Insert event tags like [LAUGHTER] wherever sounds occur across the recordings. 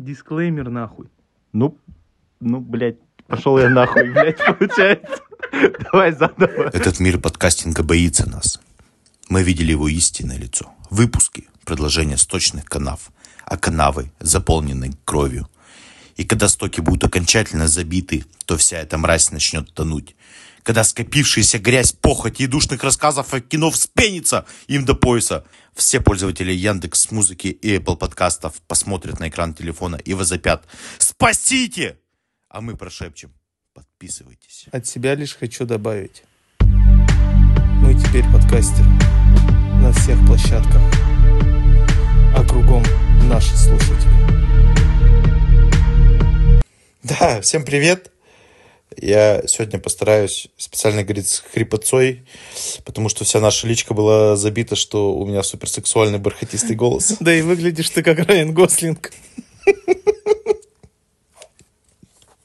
Дисклеймер нахуй. Ну, ну, блядь, пошел я нахуй, блядь, [LAUGHS] получается. Давай заново. Этот мир подкастинга боится нас. Мы видели его истинное лицо. Выпуски, предложения сточных канав, а канавы заполнены кровью. И когда стоки будут окончательно забиты, то вся эта мразь начнет тонуть. Когда скопившаяся грязь, похоть и душных рассказов о кино вспенится им до пояса, все пользователи Яндекс Музыки и Apple подкастов посмотрят на экран телефона и возопят «Спасите!» А мы прошепчем «Подписывайтесь». От себя лишь хочу добавить. Мы теперь подкастеры. На всех площадках. А кругом наши слушатели. Да, всем привет. Я сегодня постараюсь специально говорить с хрипотцой, потому что вся наша личка была забита, что у меня суперсексуальный бархатистый голос. [LAUGHS] Да и выглядишь ты как Райан Гослинг.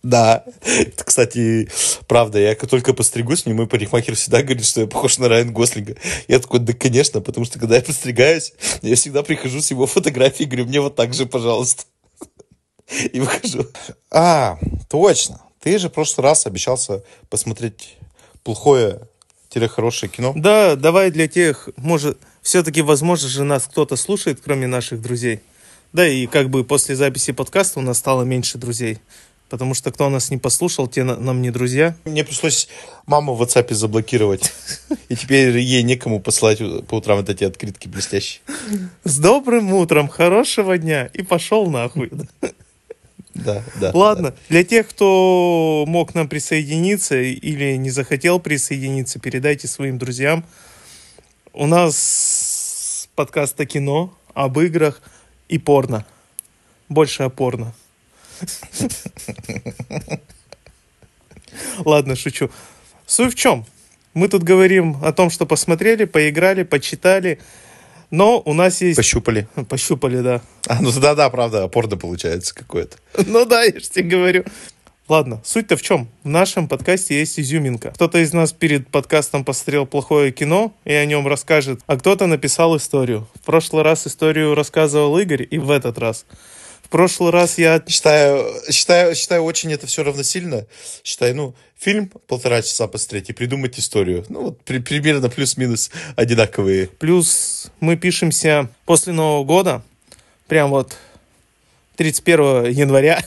Да, это, кстати, правда. Я как только постригусь, мне мой парикмахер всегда говорит, что я похож на Райан Гослинга. Я такой, да, конечно, потому что когда я постригаюсь, я всегда прихожу с его фотографией и говорю, мне вот так же, пожалуйста. [LAUGHS] И выхожу. А, точно. Ты же в прошлый раз обещался посмотреть плохое-хорошее кино. Да, давай для тех, может, все-таки, возможно же, нас кто-то слушает, кроме наших друзей. Да, и как бы после записи подкаста у нас стало меньше друзей. Потому что кто нас не послушал, те на- нам не друзья. Мне пришлось маму в WhatsApp заблокировать. [LAUGHS] И теперь ей некому послать по утрам вот эти открытки блестящие. С добрым утром, хорошего дня. И пошел нахуй. [LAUGHS] Да, да. Ладно, для тех, кто мог нам присоединиться или не захотел присоединиться, передайте своим друзьям. У нас подкаст о кино, об играх и порно. Больше о порно. Ладно, шучу. Суть в чем? Мы тут говорим о том, что посмотрели, поиграли, почитали, но у нас есть... Пощупали. [LAUGHS] Пощупали, да. А, ну да-да, правда, порно получается какое-то. [LAUGHS] Ну да, я же тебе говорю. Ладно, суть-то в чем? В нашем подкасте есть изюминка. Кто-то из нас перед подкастом посмотрел плохое кино и о нем расскажет, а кто-то написал историю. В прошлый раз историю рассказывал Игорь, и в этот раз. В прошлый раз я... Считаю, считаю, считаю, очень это все равносильно. Считаю, ну, фильм полтора часа посмотреть и придумать историю. Ну, вот при- примерно плюс-минус одинаковые. Плюс мы пишемся после Нового года, прям вот 31 января.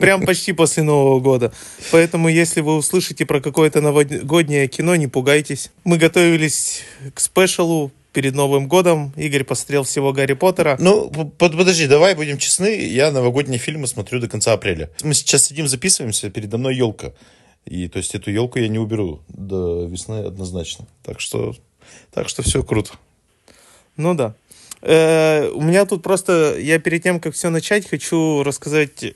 Прям почти после Нового года. Поэтому, если вы услышите про какое-то новогоднее кино, не пугайтесь. Мы готовились к спешалу перед Новым годом. Игорь посмотрел всего Гарри Поттера. Ну, под- подожди, давай будем честны. Я новогодние фильмы смотрю до конца апреля. Мы сейчас сидим, записываемся, передо мной елка. И то есть эту елку я не уберу до весны однозначно. Так что, так что все круто. Ну да. Э, у меня тут просто, я перед тем, как все начать, хочу рассказать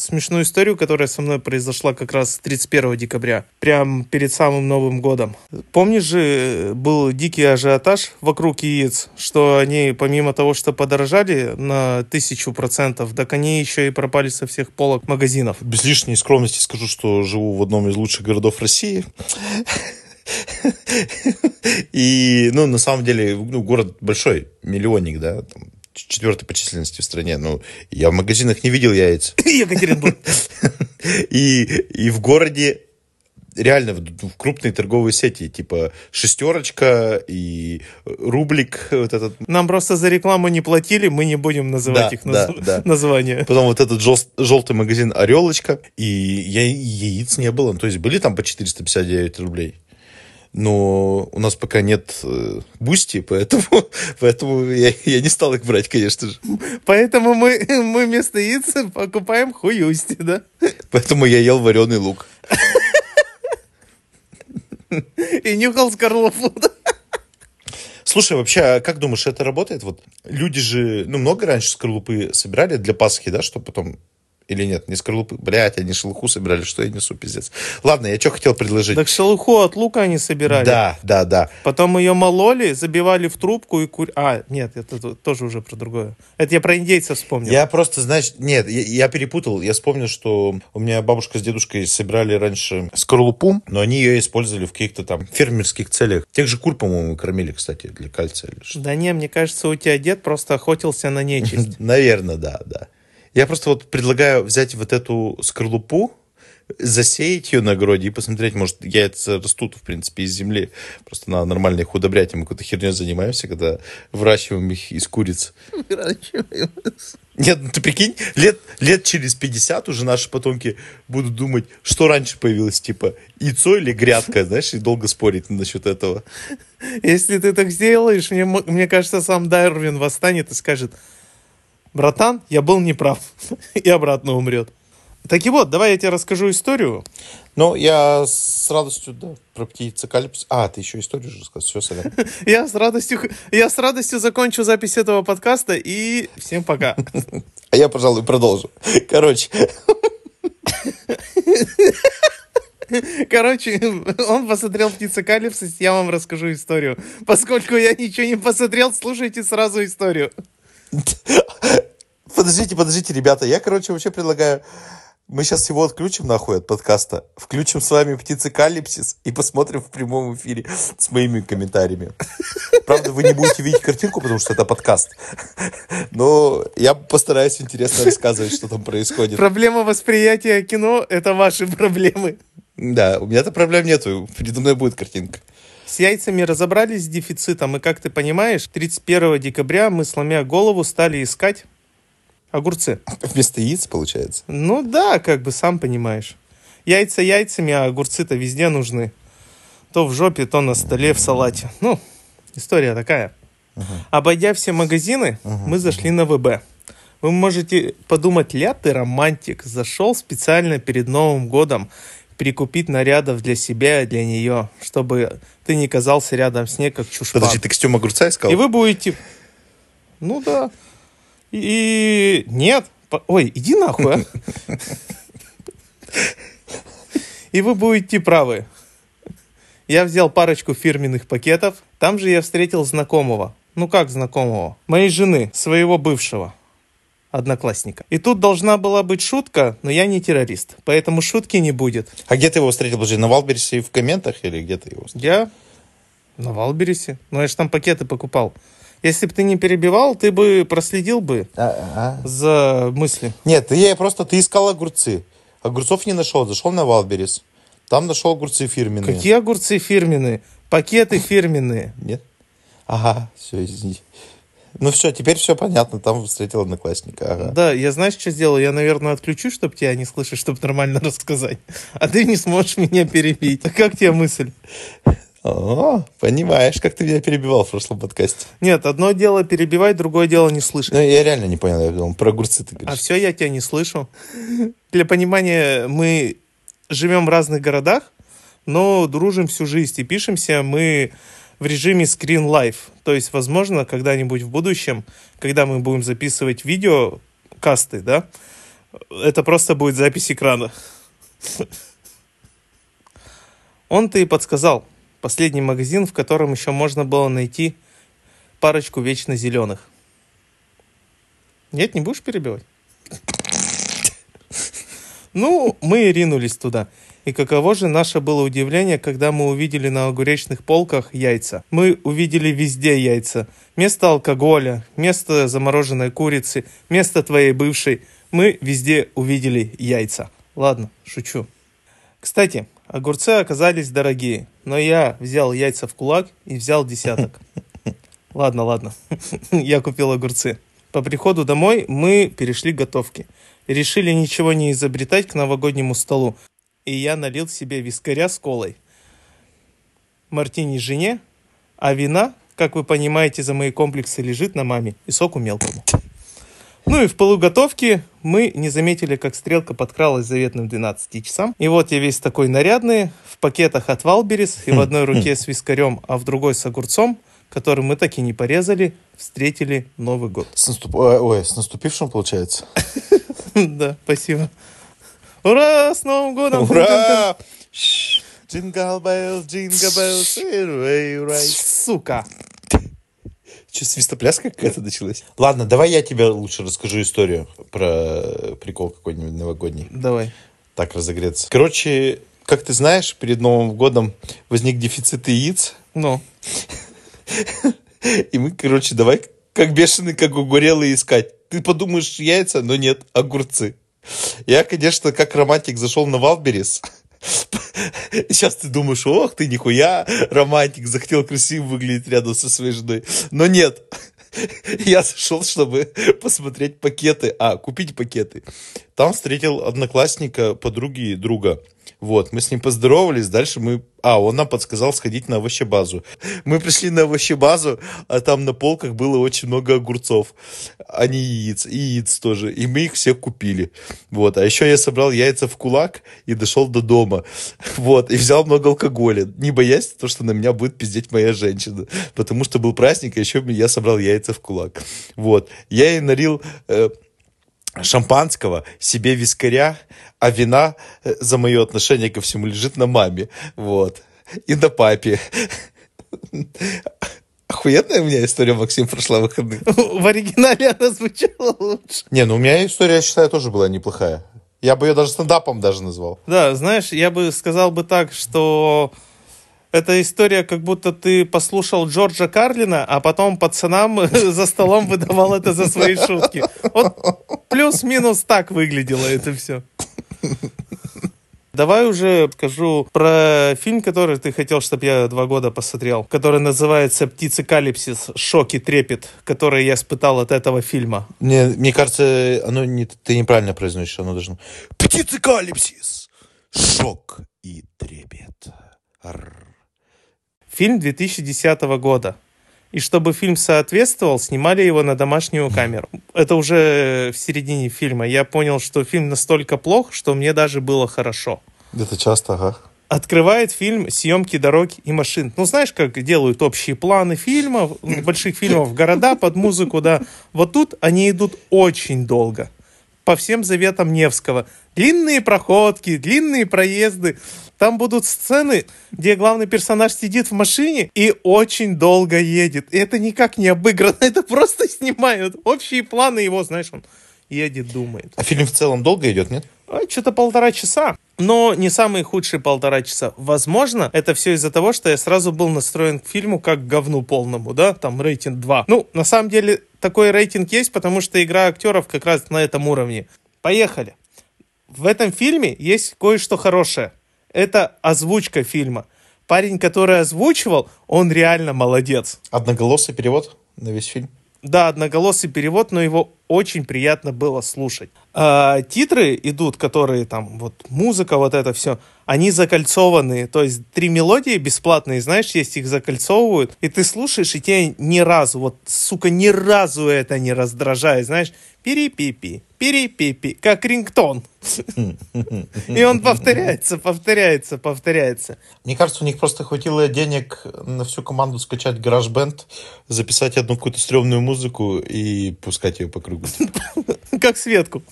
смешную историю, которая со мной произошла как раз 31 декабря, прям перед самым Новым годом. Помнишь же, был дикий ажиотаж вокруг яиц, что они, помимо того, что подорожали на тысячу процентов, так они еще и пропали со всех полок магазинов. Без лишней скромности скажу, что живу в одном из лучших городов России. [LAUGHS] И, ну, на самом деле, ну, город большой, миллионник, да, там, четвертый по численности в стране. Ну, я в магазинах не видел яиц. [LAUGHS] Екатеринбург. [LAUGHS] И, и в городе реально в, в крупные торговые сети, типа шестерочка и рублик, вот этот. Нам просто за рекламу не платили, мы не будем называть Да, их наз- да, да. названия. Потом вот этот жел- желтый магазин Орелочка. И я, яиц не было. Ну, То есть были там по 459 рублей. Но у нас пока нет э, бусти, поэтому, [LAUGHS] поэтому я, я не стал их брать, конечно же. Поэтому мы, [LAUGHS] мы вместо яиц покупаем хуюсти, да? Поэтому я ел вареный лук. И нюхал скорлупу. [LAUGHS] да? Слушай, вообще, а как думаешь, это работает? Вот люди же, ну, много раньше скорлупы собирали для Пасхи, да, чтобы потом Или нет, не скорлупы. Блять, они шелуху собирали, что я несу, пиздец. Ладно, я что хотел предложить? Так шелуху от лука они собирали. Да, да, да. Потом ее мололи, забивали в трубку и кур... А, нет, это то- тоже уже про другое. Это я про индейцев вспомнил. Я просто, знаешь, нет, я, я перепутал. Я вспомнил, что у меня бабушка с дедушкой собирали раньше скорлупу, но они ее использовали в каких-то там фермерских целях. Тех же кур, по-моему, кормили, кстати, для кальция. Или что. Да не, мне кажется, у тебя дед просто охотился на нечисть. [LAUGHS] Наверное, да, да. Я просто вот предлагаю взять вот эту скорлупу, засеять ее на огороде и посмотреть, может, яйца растут, в принципе, из земли. Просто надо нормально их удобрять, и мы какой-то херней занимаемся, когда выращиваем их из куриц. Нет, ну ты прикинь, лет, лет через 50 уже наши потомки будут думать, что раньше появилось, типа, яйцо или грядка, знаешь, и долго спорить насчет этого. Если ты так сделаешь, мне, мне кажется, сам Дарвин восстанет и скажет, братан, я был неправ, [LAUGHS] и обратно умрет. Так и вот, давай я тебе расскажу историю. Ну, я с радостью, да, про птицекалипс. А, ты еще историю же рассказал. Все, сорян. [LAUGHS] Я с радостью, я с радостью закончу запись этого подкаста и всем пока. [LAUGHS] А я, пожалуй, продолжу. Короче, Короче, он посмотрел птицекалипсис, я вам расскажу историю. Поскольку я ничего не посмотрел, слушайте сразу историю. [LAUGHS] подождите, подождите, ребята. Я, короче, вообще предлагаю... Мы сейчас его отключим нахуй от подкаста, включим с вами птицекалипсис и посмотрим в прямом эфире с моими комментариями. Правда, вы не будете видеть картинку, потому что это подкаст. Но я постараюсь интересно рассказывать, что там происходит. Проблема восприятия кино — это ваши проблемы. Да, у меня-то проблем нету. Передо мной будет картинка. С яйцами разобрались с дефицитом, и, как ты понимаешь, 31 декабря мы, сломя голову, стали искать огурцы. [LAUGHS] Вместо яиц, получается. Ну да, как бы сам понимаешь. Яйца яйцами, а огурцы-то везде нужны. То в жопе, то на столе, в салате. Ну, история такая. Обойдя все магазины, мы зашли на ВБ. Вы можете подумать, ля ты романтик, зашел специально перед Новым годом прикупить нарядов для себя и для нее, чтобы ты не казался рядом с ней, как чушпан. Подожди, ты костюм огурца искал? И вы будете... Ну да. И нет. Ой, иди нахуй, а. И вы будете правы. Я взял парочку фирменных пакетов. Там же я встретил знакомого. Ну как знакомого? Моей жены, своего бывшего одноклассника. И тут должна была быть шутка, но я не террорист, поэтому шутки не будет. А где ты его встретил? Подожди, на Валбересе в комментах или где ты его встретил? Я на Валбересе. Ну, я же там пакеты покупал. Если бы ты не перебивал, ты бы проследил бы за мысли. Нет, я просто ты искал огурцы. Огурцов не нашел, зашел на Валберес. Там нашел огурцы фирменные. Какие огурцы фирменные? Пакеты фирменные. Нет? Ага, все, извини. Ну все, теперь все понятно, там встретил одноклассника. Ага. Да, я знаешь, что сделаю? Я, наверное, отключу, чтобы тебя не слышать, чтобы нормально [LAUGHS] рассказать. А ты не сможешь меня перебить. А как тебе мысль? О, понимаешь, как ты меня перебивал в прошлом подкасте. Нет, одно дело перебивать, другое дело не слышать. Ну, я реально не понял, я думал, про огурцы ты А говоришь. все, я тебя не слышу. Для понимания, мы живем в разных городах, но дружим всю жизнь и пишемся мы в режиме Screen Live. То есть, возможно, когда-нибудь в будущем, когда мы будем записывать видео, касты, да, это просто будет запись экрана. Он-то и подсказал. Последний магазин, в котором еще можно было найти парочку вечно зеленых. Нет, не будешь перебивать? Ну, мы ринулись туда. И каково же наше было удивление, когда мы увидели на огуречных полках яйца. Мы увидели везде яйца. Место алкоголя, место замороженной курицы, место твоей бывшей. Мы везде увидели яйца. Ладно, шучу. Кстати, огурцы оказались дорогие, но я взял яйца в кулак и взял десяток. Ладно, ладно. [LAUGHS] Я купил огурцы. По приходу домой мы перешли к готовке. Решили ничего не изобретать к новогоднему столу. И я налил себе вискаря с колой. Мартини жене, а вина, как вы понимаете, за мои комплексы лежит на маме и соку мелкому. Ну и в полуготовке мы не заметили, как стрелка подкралась заветным 12 часам. И вот я весь такой нарядный, в пакетах от Валберис, и в одной руке с вискарем, а в другой с огурцом, который мы так и не порезали, встретили Новый год. С, наступ- ой, ой, с наступившим, получается. [LAUGHS] [LAUGHS] Да, спасибо. Ура, с Новым годом! Ура! Jingle bell, jingle bell. Сука. Че, свистопляска какая-то началась? Ладно, давай я тебе лучше расскажу историю про прикол какой-нибудь новогодний. Давай. Так разогреться. Короче, как ты знаешь, перед Новым годом возник дефицит яиц. Ну, [LAUGHS] И мы, короче, давай как бешеные, как угорелые искать. Ты подумаешь, яйца, но нет, огурцы. Я, конечно, как романтик зашел на Валберис. [LAUGHS] Сейчас ты думаешь, ох ты, нихуя, романтик, захотел красиво выглядеть рядом со своей женой. Но нет. [LAUGHS] Я зашел, чтобы посмотреть пакеты, а, купить пакеты. Там встретил одноклассника, подруги и друга. Вот, мы с ним поздоровались, дальше мы... А, он нам подсказал сходить на овощебазу. Мы пришли на овощебазу, а там на полках было очень много огурцов, а не яиц, и яиц тоже. И мы их все купили. Вот, а еще я собрал яйца в кулак и дошел до дома. Вот, и взял много алкоголя, не боясь то, что на меня будет пиздеть моя женщина. Потому что был праздник, а еще я собрал яйца в кулак. Вот, я ей налил... э, шампанского, себе вискаря, а вина э, за мое отношение ко всему лежит на маме. Вот. И на папе. Охуенная у меня история, Максим, прошла выходных. [LAUGHS] в оригинале она звучала лучше. Не, ну у меня история, я считаю, тоже была неплохая. Я бы ее даже стендапом даже назвал. Да, знаешь, я бы сказал бы так, что эта история, как будто ты послушал Джорджа Карлина, а потом пацанам [LAUGHS] за столом выдавал это за свои шутки. Вот плюс-минус так выглядело это все. Давай уже скажу про фильм, который ты хотел, чтобы я два года посмотрел, который называется «Птицекалипсис. Шок и трепет», который я испытал от этого фильма. Мне, мне кажется, оно не, ты неправильно произносишь, оно должно... Птицекалипсис! Шок и трепет. Арр. Фильм 2010 года. И чтобы фильм соответствовал, снимали его на домашнюю камеру. Это уже в середине фильма. Я понял, что фильм настолько плох, что мне даже было хорошо. Это часто, ага. Открывает фильм съемки дорог и машин. Ну, знаешь, как делают общие планы фильмов, больших фильмов, города под музыку, да. Вот тут они идут очень долго. По всем заветам Невского. Длинные проходки, длинные проезды. Там будут сцены, где главный персонаж сидит в машине и очень долго едет. И это никак не обыграно, [LAUGHS] это просто снимают. Общие планы его, знаешь, он едет, думает. А фильм в целом долго идет, нет? А, Что-то полтора часа. Но не самые худшие полтора часа. Возможно, это все из-за того, что я сразу был настроен к фильму как к говну полному, да, там рейтинг 2. Ну, на самом деле, такой рейтинг есть, потому что игра актеров как раз на этом уровне. Поехали. В этом фильме есть кое-что хорошее. Это озвучка фильма. Парень, который озвучивал, он реально молодец. Одноголосый перевод на весь фильм. Да, одноголосый перевод, но его очень приятно было слушать. А, титры идут, которые там, вот музыка, вот это все, они закольцованные. То есть три мелодии бесплатные, знаешь, есть их закольцовывают, и ты слушаешь, и тебе ни разу, вот, сука, ни разу это не раздражает, знаешь, перепипи, перепипи, как рингтон. И он повторяется, повторяется, повторяется. Мне кажется, у них просто хватило денег на всю команду скачать GarageBand, записать одну какую-то стрёмную музыку и пускать ее по кругу. [LAUGHS] Как Светку.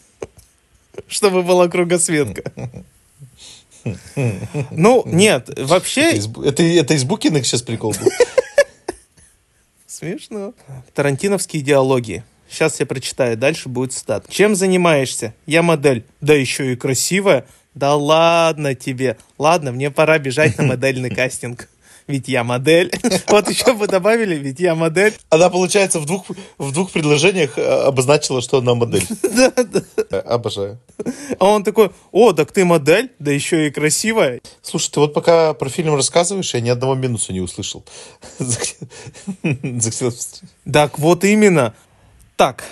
Чтобы была кругосветка. Ну, нет, вообще это, это из Букиных сейчас прикол был? [LAUGHS] смешно. Тарантиновские диалоги. Сейчас я прочитаю, дальше будет стат. Чем занимаешься? Я модель. Да еще и красивая. Да ладно тебе. Ладно, мне пора бежать на модельный [LAUGHS] кастинг. Ведь я модель. [LAUGHS] Вот еще бы добавили, ведь я модель. Она, получается, в двух, в двух предложениях э, обозначила, что она модель. [LAUGHS] Да, да. Э, Обожаю. А он такой, о, так ты модель, да еще и красивая. Слушай, ты вот пока про фильм рассказываешь, я ни одного минуса не услышал. Так вот именно. Так,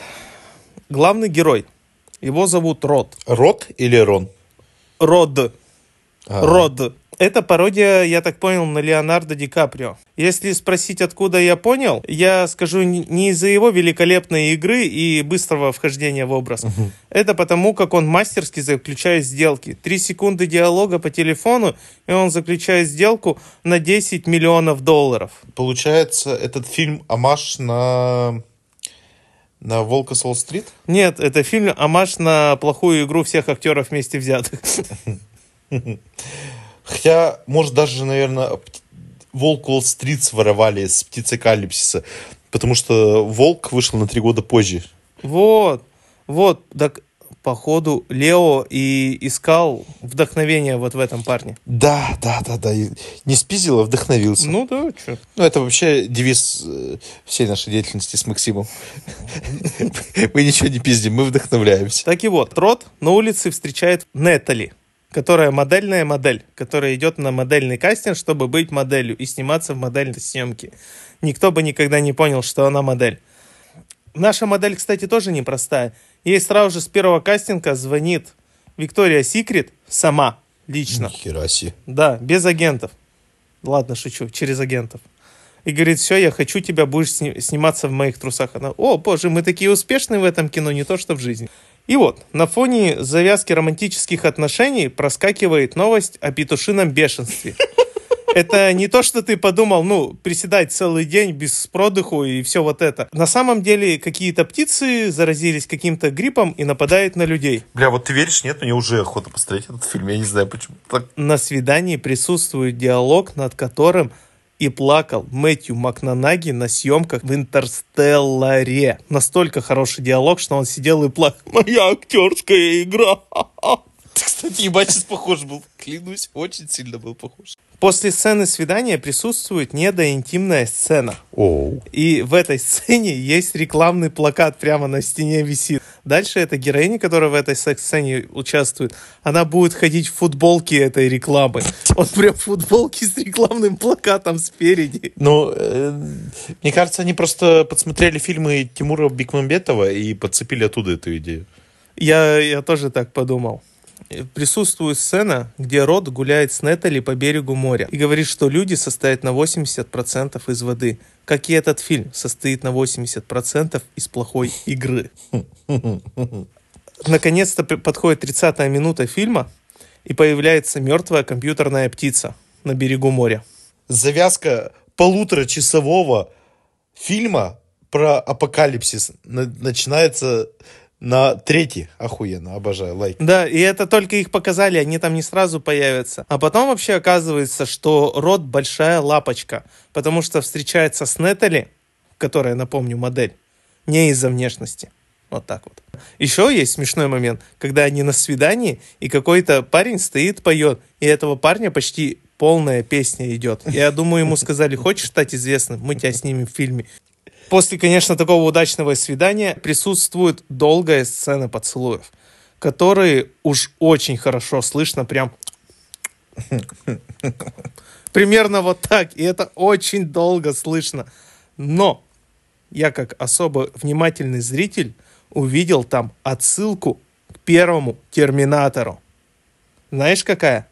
главный герой. Его зовут Род. Рот или Рон? Род. А. Род. Это пародия, я так понял, на Леонардо Ди Каприо. Если спросить, откуда я понял, я скажу не из-за его великолепной игры и быстрого вхождения в образ. Это потому, как он мастерски заключает сделки. Три секунды диалога по телефону, и он заключает сделку на 10 миллионов долларов. Получается, этот фильм амаш на На Волка Солл-стрит? Нет, это фильм «Амаш на плохую игру всех актеров вместе взятых». Хотя, может, даже, наверное, Волк Уолл-стрит своровали с Птицекалипсиса. Потому что Волк вышел на три года позже. Вот, вот, так походу Лео и искал вдохновение вот в этом парне. Да, да, да, да. Не спиздил, а вдохновился. Ну да, что. Ну, это вообще девиз э, всей нашей деятельности с Максимом. Мы ничего не пиздим, мы вдохновляемся. Так и вот, Рот на улице встречает Нетали, которая модельная модель, которая идет на модельный кастинг, чтобы быть моделью и сниматься в модельной съемке. Никто бы никогда не понял, что она модель. Наша модель, кстати, тоже непростая. Ей сразу же с первого кастинга звонит Виктория Секрет сама, лично. Нихера себе. Да, без агентов. Ладно, шучу, через агентов. И говорит, все, я хочу тебя, будешь сни- сниматься в моих трусах. Она, о, боже, мы такие успешные в этом кино, не то что в жизни. И вот, на фоне завязки романтических отношений проскакивает новость о петушином бешенстве. Это не то, что ты подумал, ну, приседать целый день без продыху и все вот это. На самом деле какие-то птицы заразились каким-то гриппом и нападают на людей. Бля, вот ты веришь, нет? Мне уже охота посмотреть этот фильм. Я не знаю, почему. Так, На свидании присутствует диалог, над которым и плакал Мэтью Макнанаги на съемках в «Интерстелларе». Настолько хороший диалог, что он сидел и плакал. «Моя актерская игра!» [LAUGHS] Кстати, [LAUGHS] ебать, сейчас похож был. Клянусь, очень сильно был похож. После сцены свидания присутствует недоинтимная сцена. Оу. И в этой сцене есть рекламный плакат прямо на стене висит. Дальше эта героиня, которая в этой секс-сцене участвует, она будет ходить в футболке этой рекламы. Вот прям в футболке с рекламным плакатом спереди. Ну, э, мне кажется, они просто подсмотрели фильмы Тимура Бекмамбетова и подцепили оттуда эту идею. Я, я тоже так подумал. Присутствует сцена, где Рот гуляет с Нетали по берегу моря и говорит, что люди состоят на 80% из воды, как и этот фильм состоит на 80% из плохой игры. [LAUGHS] Наконец-то подходит 30-я минута фильма, и появляется мертвая компьютерная птица на берегу моря. Завязка полуторачасового фильма про апокалипсис на- начинается на третий. Охуенно, обожаю, лайк. Да, и это только их показали, они там не сразу появятся. А потом вообще оказывается, что Рот большая лапочка, потому что встречается с Нетали, которая, напомню, модель, не из-за внешности. Вот так вот. Еще есть смешной момент, когда они на свидании, и какой-то парень стоит, поет, и этого парня почти полная песня идет. Я думаю, ему сказали, хочешь стать известным, мы тебя снимем в фильме. После, конечно, такого удачного свидания присутствует долгая сцена поцелуев, которые уж очень хорошо слышно, прям примерно вот так, и это очень долго слышно. Но я как особо внимательный зритель увидел там отсылку к первому Терминатору. Знаешь, какая?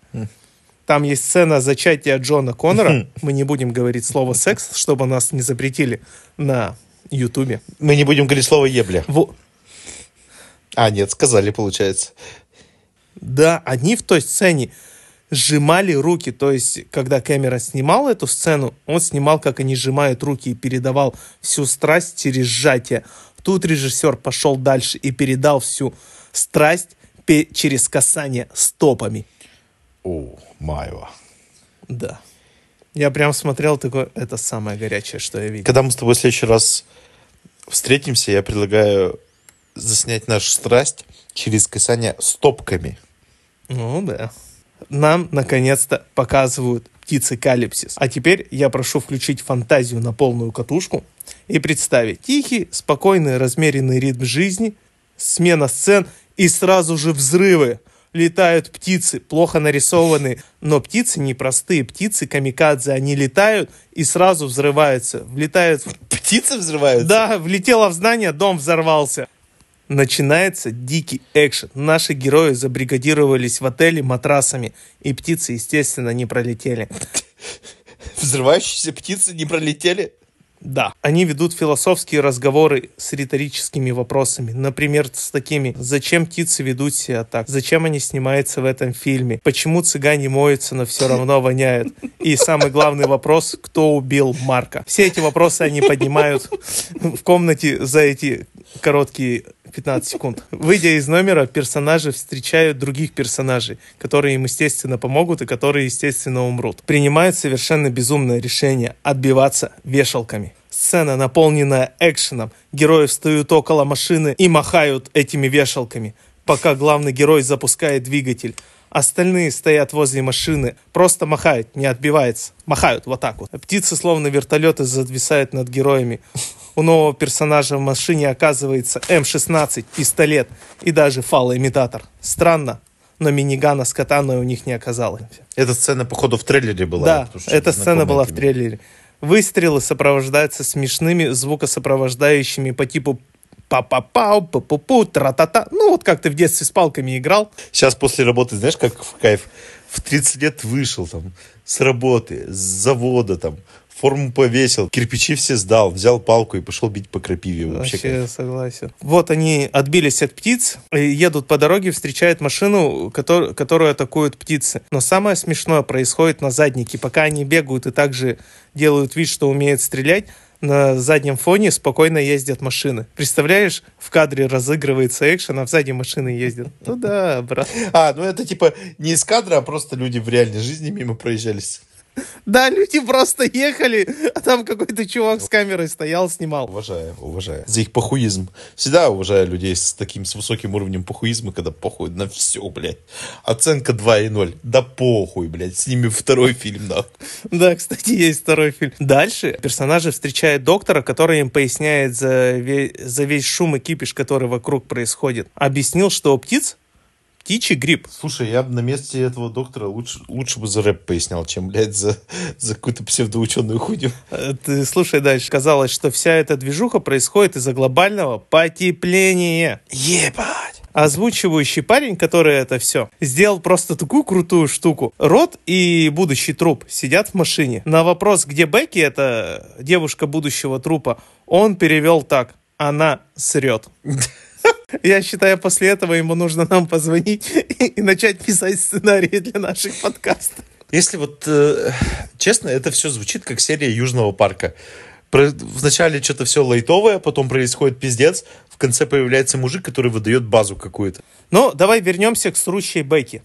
Там есть сцена зачатия Джона Коннора. Мы не будем говорить слово секс, чтобы нас не запретили на Ютубе. Мы не будем говорить слово ебля. Во- А, нет, сказали, получается. Да, они в той сцене сжимали руки. То есть, когда камера снимала эту сцену, он снимал, как они сжимают руки и передавал всю страсть через сжатие. Тут режиссер пошел дальше и передал всю страсть через касание стопами. О, Майва. Да. Я прям смотрел такой, это самое горячее, что я видел. Когда мы с тобой в следующий раз встретимся, я предлагаю заснять нашу страсть через касание стопками. Ну да. Нам, наконец-то, показывают птицы калипсис. А теперь я прошу включить фантазию на полную катушку и представить тихий, спокойный, размеренный ритм жизни, смена сцен и сразу же взрывы. Летают птицы, плохо нарисованные, но птицы непростые, птицы камикадзе, они летают и сразу взрываются, влетают [LAUGHS] Птицы взрываются? да, влетело в здание, дом взорвался. Начинается дикий экшен. Наши герои забригадировались в отеле матрасами, и птицы, естественно, не пролетели. [LAUGHS] Взрывающиеся птицы не пролетели? Да. Они ведут философские разговоры с риторическими вопросами. Например, с такими, зачем птицы ведут себя так? Зачем они снимаются в этом фильме? Почему цыгане моются, но все равно воняют? И самый главный вопрос, кто убил Марка? Все эти вопросы они поднимают в комнате за эти короткие 15 секунд. Выйдя из номера, персонажи встречают других персонажей, которые им, естественно, помогут и которые, естественно, умрут. Принимают совершенно безумное решение отбиваться вешалками. Сцена, наполненная экшеном. Герои встают около машины и махают этими вешалками, пока главный герой запускает двигатель. Остальные стоят возле машины, просто махают, не отбивается. Махают вот так вот. Птицы, словно вертолеты, зависают над героями. У нового персонажа в машине оказывается М16, пистолет и даже фалоимитатор. Странно, но минигана с катаной у них не оказалось. Эта сцена, походу, в трейлере была. Да, эта сцена была в трейлере. Выстрелы сопровождаются смешными звукосопровождающими по типу па-па-пау, пу-пу-пу, тра-та-та. Ну, вот как ты в детстве с палками играл. Сейчас после работы, знаешь, как в кайф? В 30 лет вышел там с работы, с завода там, форму повесил, кирпичи все сдал, взял палку и пошел бить по крапиве. Вообще, Вообще согласен. Вот они отбились от птиц, едут по дороге, встречают машину, котор- которую атакуют птицы. Но самое смешное происходит на заднике. Пока они бегают и также делают вид, что умеют стрелять, на заднем фоне спокойно ездят машины. Представляешь, в кадре разыгрывается экшен, а в задней машины ездят. Ну да, брат. А, ну это типа не из кадра, а просто люди в реальной жизни мимо проезжались. Да, люди просто ехали, а там какой-то чувак с камерой стоял, снимал. Уважаю, уважаю. За их похуизм. Всегда уважаю людей с таким, с высоким уровнем похуизма, когда похуй на все, блядь. Оценка 2,0. Да похуй, блядь. С ними второй фильм, нахуй. Да, кстати, есть второй фильм. Дальше персонажи встречают доктора, который им поясняет за, ве- за весь шум и кипиш, который вокруг происходит. Объяснил, что у птиц птичий грипп. Слушай, я бы на месте этого доктора лучше, лучше бы за рэп пояснял, чем, блядь, за, за какую-то псевдоученую хуйню. Э, Ты слушай дальше. Казалось, что вся эта движуха происходит из-за глобального потепления. Ебать. Озвучивающий парень, который это все, сделал просто такую крутую штуку. Рот и будущий труп сидят в машине. На вопрос, где Бекки, это девушка будущего трупа, он перевел так. Она срет. [LAUGHS] Я считаю, после этого ему нужно нам позвонить и, начать писать сценарии для наших подкастов. Если вот, э, честно, это все звучит как серия Южного парка. Про- Вначале что-то все лайтовое, потом происходит пиздец, в конце появляется мужик, который выдает базу какую-то. Ну, давай вернемся к срущей Бекки.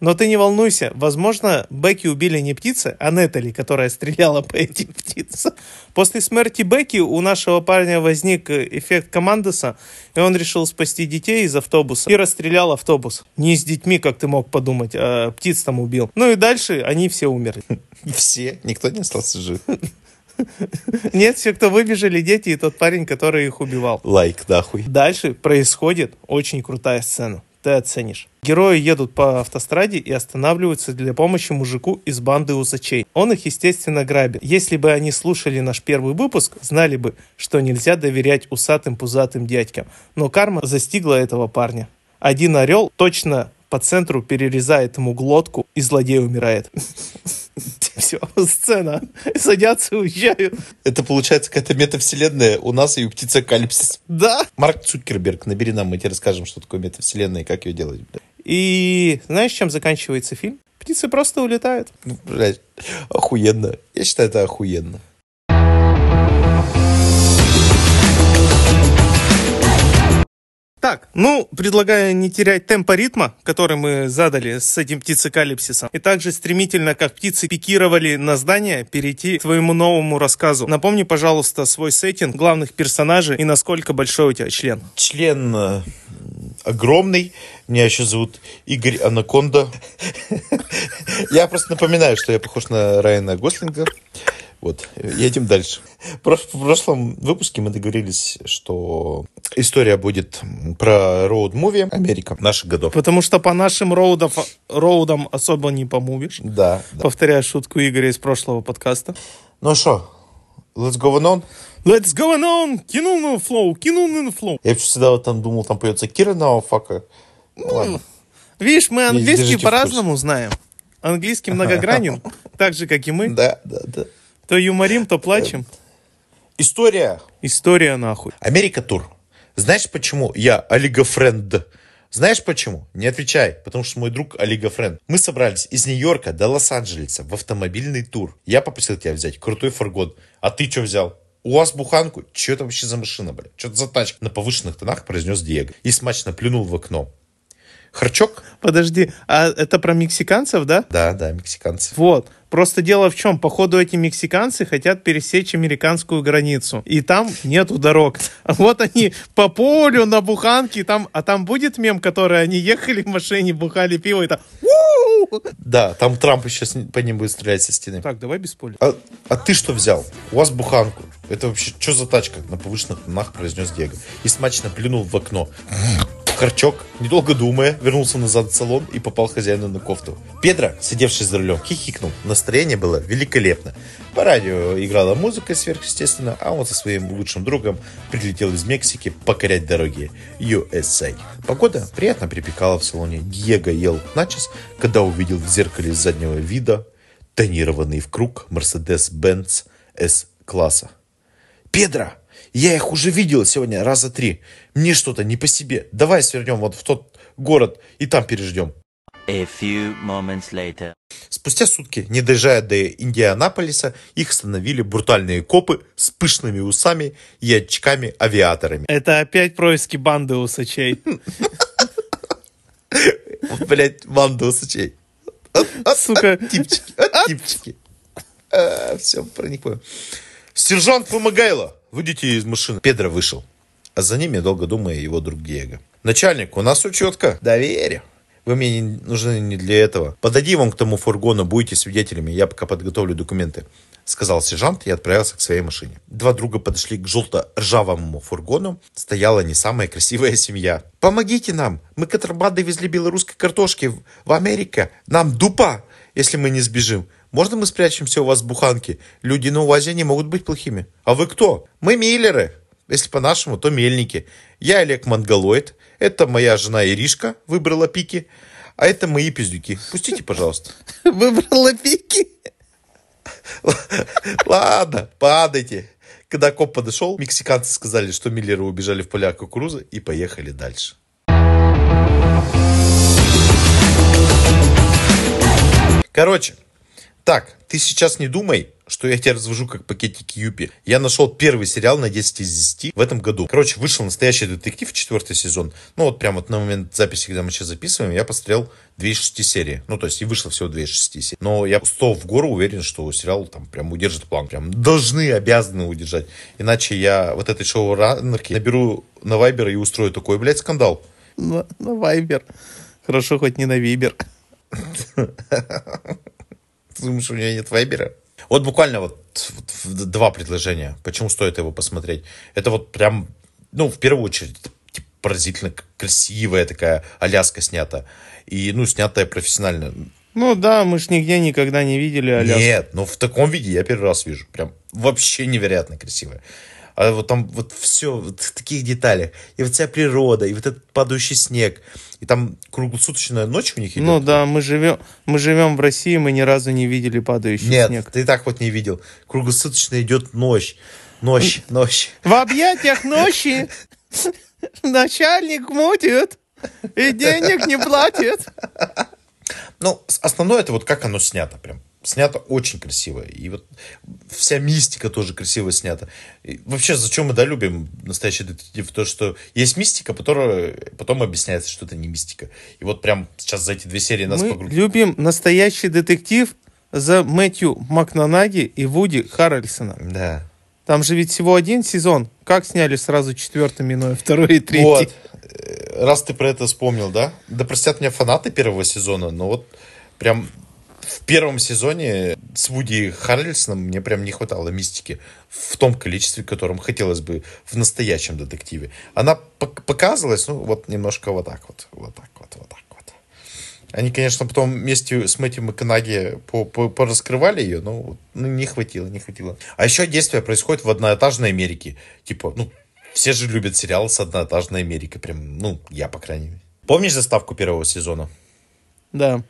Но ты не волнуйся, возможно, Бекки убили не птицы, а Нетали, которая стреляла по этим птицам. После смерти Бекки у нашего парня возник э, эффект командоса, и он решил спасти детей из автобуса и расстрелял автобус. Не с детьми, как ты мог подумать, а птиц там убил. Ну и дальше они все умерли. [LAUGHS] Все, никто не остался жив. [LAUGHS] [LAUGHS] Нет, все, кто выбежали, дети и тот парень, который их убивал. Лайк, нахуй. Дальше происходит очень крутая сцена. Ты оценишь. Герои едут по автостраде и останавливаются для помощи мужику из банды усачей. Он их, естественно, грабит. Если бы они слушали наш первый выпуск, знали бы, что нельзя доверять усатым пузатым дядькам. Но карма застигла этого парня. Один орел точно по центру перерезает ему глотку, и злодей умирает. [LAUGHS] Все, сцена. Садятся, уезжают. Это получается какая-то метавселенная у нас и у птицы Калипсис. Да. Марк Цукерберг, набери нам, мы тебе расскажем, что такое метавселенная и как ее делать. И знаешь, чем заканчивается фильм? Птицы просто улетают. Ну, блядь, охуенно. Я считаю, это охуенно. Так, ну, предлагаю не терять темпа ритма, который мы задали с этим птицекалипсисом, и также стремительно, как птицы пикировали на здание, перейти к своему новому рассказу. Напомни, пожалуйста, свой сеттинг, главных персонажей и насколько большой у тебя член. Член э, огромный. Меня еще зовут Игорь Анаконда. [LAUGHS] Я просто напоминаю, что я похож на Райана Гослинга. Вот, едем дальше. В прош- в прошлом выпуске мы договорились, что история будет про роуд-муви Америка наших годов. Потому что по нашим роудам, роудам особо не помувишь. Да, да. Повторяю шутку Игоря из прошлого подкаста. Ну что, let's go on. Let's go on! Кинул на флоу, кинул на флоу. Я всегда вот там думал, там поется Кира Науфака. Ладно. Видишь, мы английский по-разному знаем. Английский многогранен, [LAUGHS] так же, как и мы. Да, да, да. То юморим, то плачем. История История нахуй. Америка тур. Знаешь, почему я олигофренд? Знаешь почему? Не отвечай, потому что мой друг олигофренд. Мы собрались из Нью-Йорка до Лос-Анджелеса в автомобильный тур. Я попросил тебя взять крутой фургон. А ты что взял? у вас буханку? Че это вообще за машина, блядь? Что это за тачка? На повышенных тонах произнес Диего. И смачно плюнул в окно. Харчок? Подожди, а это про мексиканцев, да? Да, да, мексиканцы. Вот. Просто дело в чем? Походу, эти мексиканцы хотят пересечь американскую границу. И там нету дорог. А [LAUGHS] вот они по полю на буханке. Там, а там будет мем, который они ехали в машине, бухали пиво и там... Да, там Трамп еще с- по ним будет стрелять со стены. Так, давай без поля. А, а ты что взял? У вас буханку. Это вообще что за тачка? На повышенных тонах произнес Диего. И смачно плюнул в окно. Харчок, недолго думая, вернулся назад в салон и попал хозяину на кофту. Педро, сидевший за рулем, хихикнул. Настроение было великолепно. По радио играла музыка сверхъестественно, а он со своим лучшим другом прилетел из Мексики покорять дороги USA. Погода приятно припекала в салоне. Диего ел начес, когда увидел в зеркале заднего вида тонированный в круг Mercedes-Benz S-класса. Педро, я их уже видел сегодня раза три. Мне что-то не по себе. Давай свернем вот в тот город и там переждем. A few moments later. Спустя сутки, не доезжая до Индианаполиса, их остановили брутальные копы с пышными усами и очками-авиаторами. Это опять происки банды усачей. [LAUGHS] Блять, банда усачей. Сука. Типчики, от типчики. Все, про них понял. Сержант Помогайло, выйдите из машины. Педро вышел. А за ними, долго думая, его друг Диего. Начальник, у нас учетка. Доверие. Вы мне не нужны не для этого. Подойди вон к тому фургону, будете свидетелями, я пока подготовлю документы. Сказал сержант и отправился к своей машине. Два друга подошли к желто-ржавому фургону. Стояла не самая красивая семья. «Помогите нам! Мы контрабандой везли белорусской картошки в, в Америку. Нам дупа, если мы не сбежим. Можно мы спрячемся у вас в буханке? Люди на УАЗе не могут быть плохими. А вы кто? Мы миллеры. Если по-нашему, то мельники. Я Олег Монголоид. Это моя жена Иришка выбрала пики. А это мои пиздюки. Пустите, пожалуйста. [LAUGHS] Выбрала пики. [LAUGHS] Ладно, падайте. Когда коп подошел, мексиканцы сказали, что миллеры убежали в поля кукурузы и поехали дальше. Короче, так, ты сейчас не думай, что я тебя развожу как пакетики Юпи. Я нашел первый сериал на 10 из 10 в этом году. Короче, вышел настоящий детектив, четвертый сезон. Ну вот прямо вот на момент записи, когда мы сейчас записываем, я посмотрел 2 из 6 серии. Ну то есть и вышло всего 2 из 6 серий. Но я 100 в гору уверен, что сериал там прям удержит план. Прям должны, обязаны удержать. Иначе я вот этой шоу-раннерки наберу на Вайбер и устрою такой, блядь, скандал. На, на Вайбер. Хорошо, хоть не на Вибер. [LAUGHS] Ты думаешь, у меня нет вайбера? Вот буквально вот, вот два предложения. Почему стоит его посмотреть? Это вот прям, ну, в первую очередь, типа, поразительно красивая такая Аляска снята. И, ну, снятая профессионально. Ну да, мы ж нигде никогда не видели Аляску. Нет, ну, в таком виде я первый раз вижу. Прям вообще невероятно красивая. А вот там вот все вот в таких деталях. И вот вся природа, и вот этот падающий снег. И там круглосуточная ночь у них идет. Ну да, мы живем, мы живем в России, мы ни разу не видели падающий Нет, снег. ты и так вот не видел. Круглосуточно идет ночь. Ночь, ночь. В объятиях ночи [LAUGHS] начальник мутит и денег не платит. Ну, основное это вот как оно снято прям. Снято очень красиво. И вот вся мистика тоже красиво снята. И вообще, зачем мы, да, любим настоящий детектив? То, что есть мистика, которая потом объясняется, что это не мистика. И вот прям сейчас за эти две серии нас Мы погрузили. любим настоящий детектив за Мэтью Макнанаги и Вуди Харрельсона. Да. Там же ведь всего один сезон. Как сняли сразу четвертый, минуя второй и третий? Вот. Э, Раз ты про это вспомнил, да? Да простят меня фанаты первого сезона, но вот прям в первом сезоне с Вуди Харрельсоном мне прям не хватало мистики в том количестве, которым хотелось бы в настоящем детективе. Она пок- показывалась, ну, вот немножко вот так вот. Вот так вот, вот так вот. Они, конечно, потом вместе с Мэтью по- пораскрывали ее, но ну, не хватило, не хватило. А еще действие происходит в одноэтажной Америке. Типа, ну, все же любят сериалы с одноэтажной Америкой. Прям, ну, я, по крайней мере. Помнишь заставку первого сезона? Да.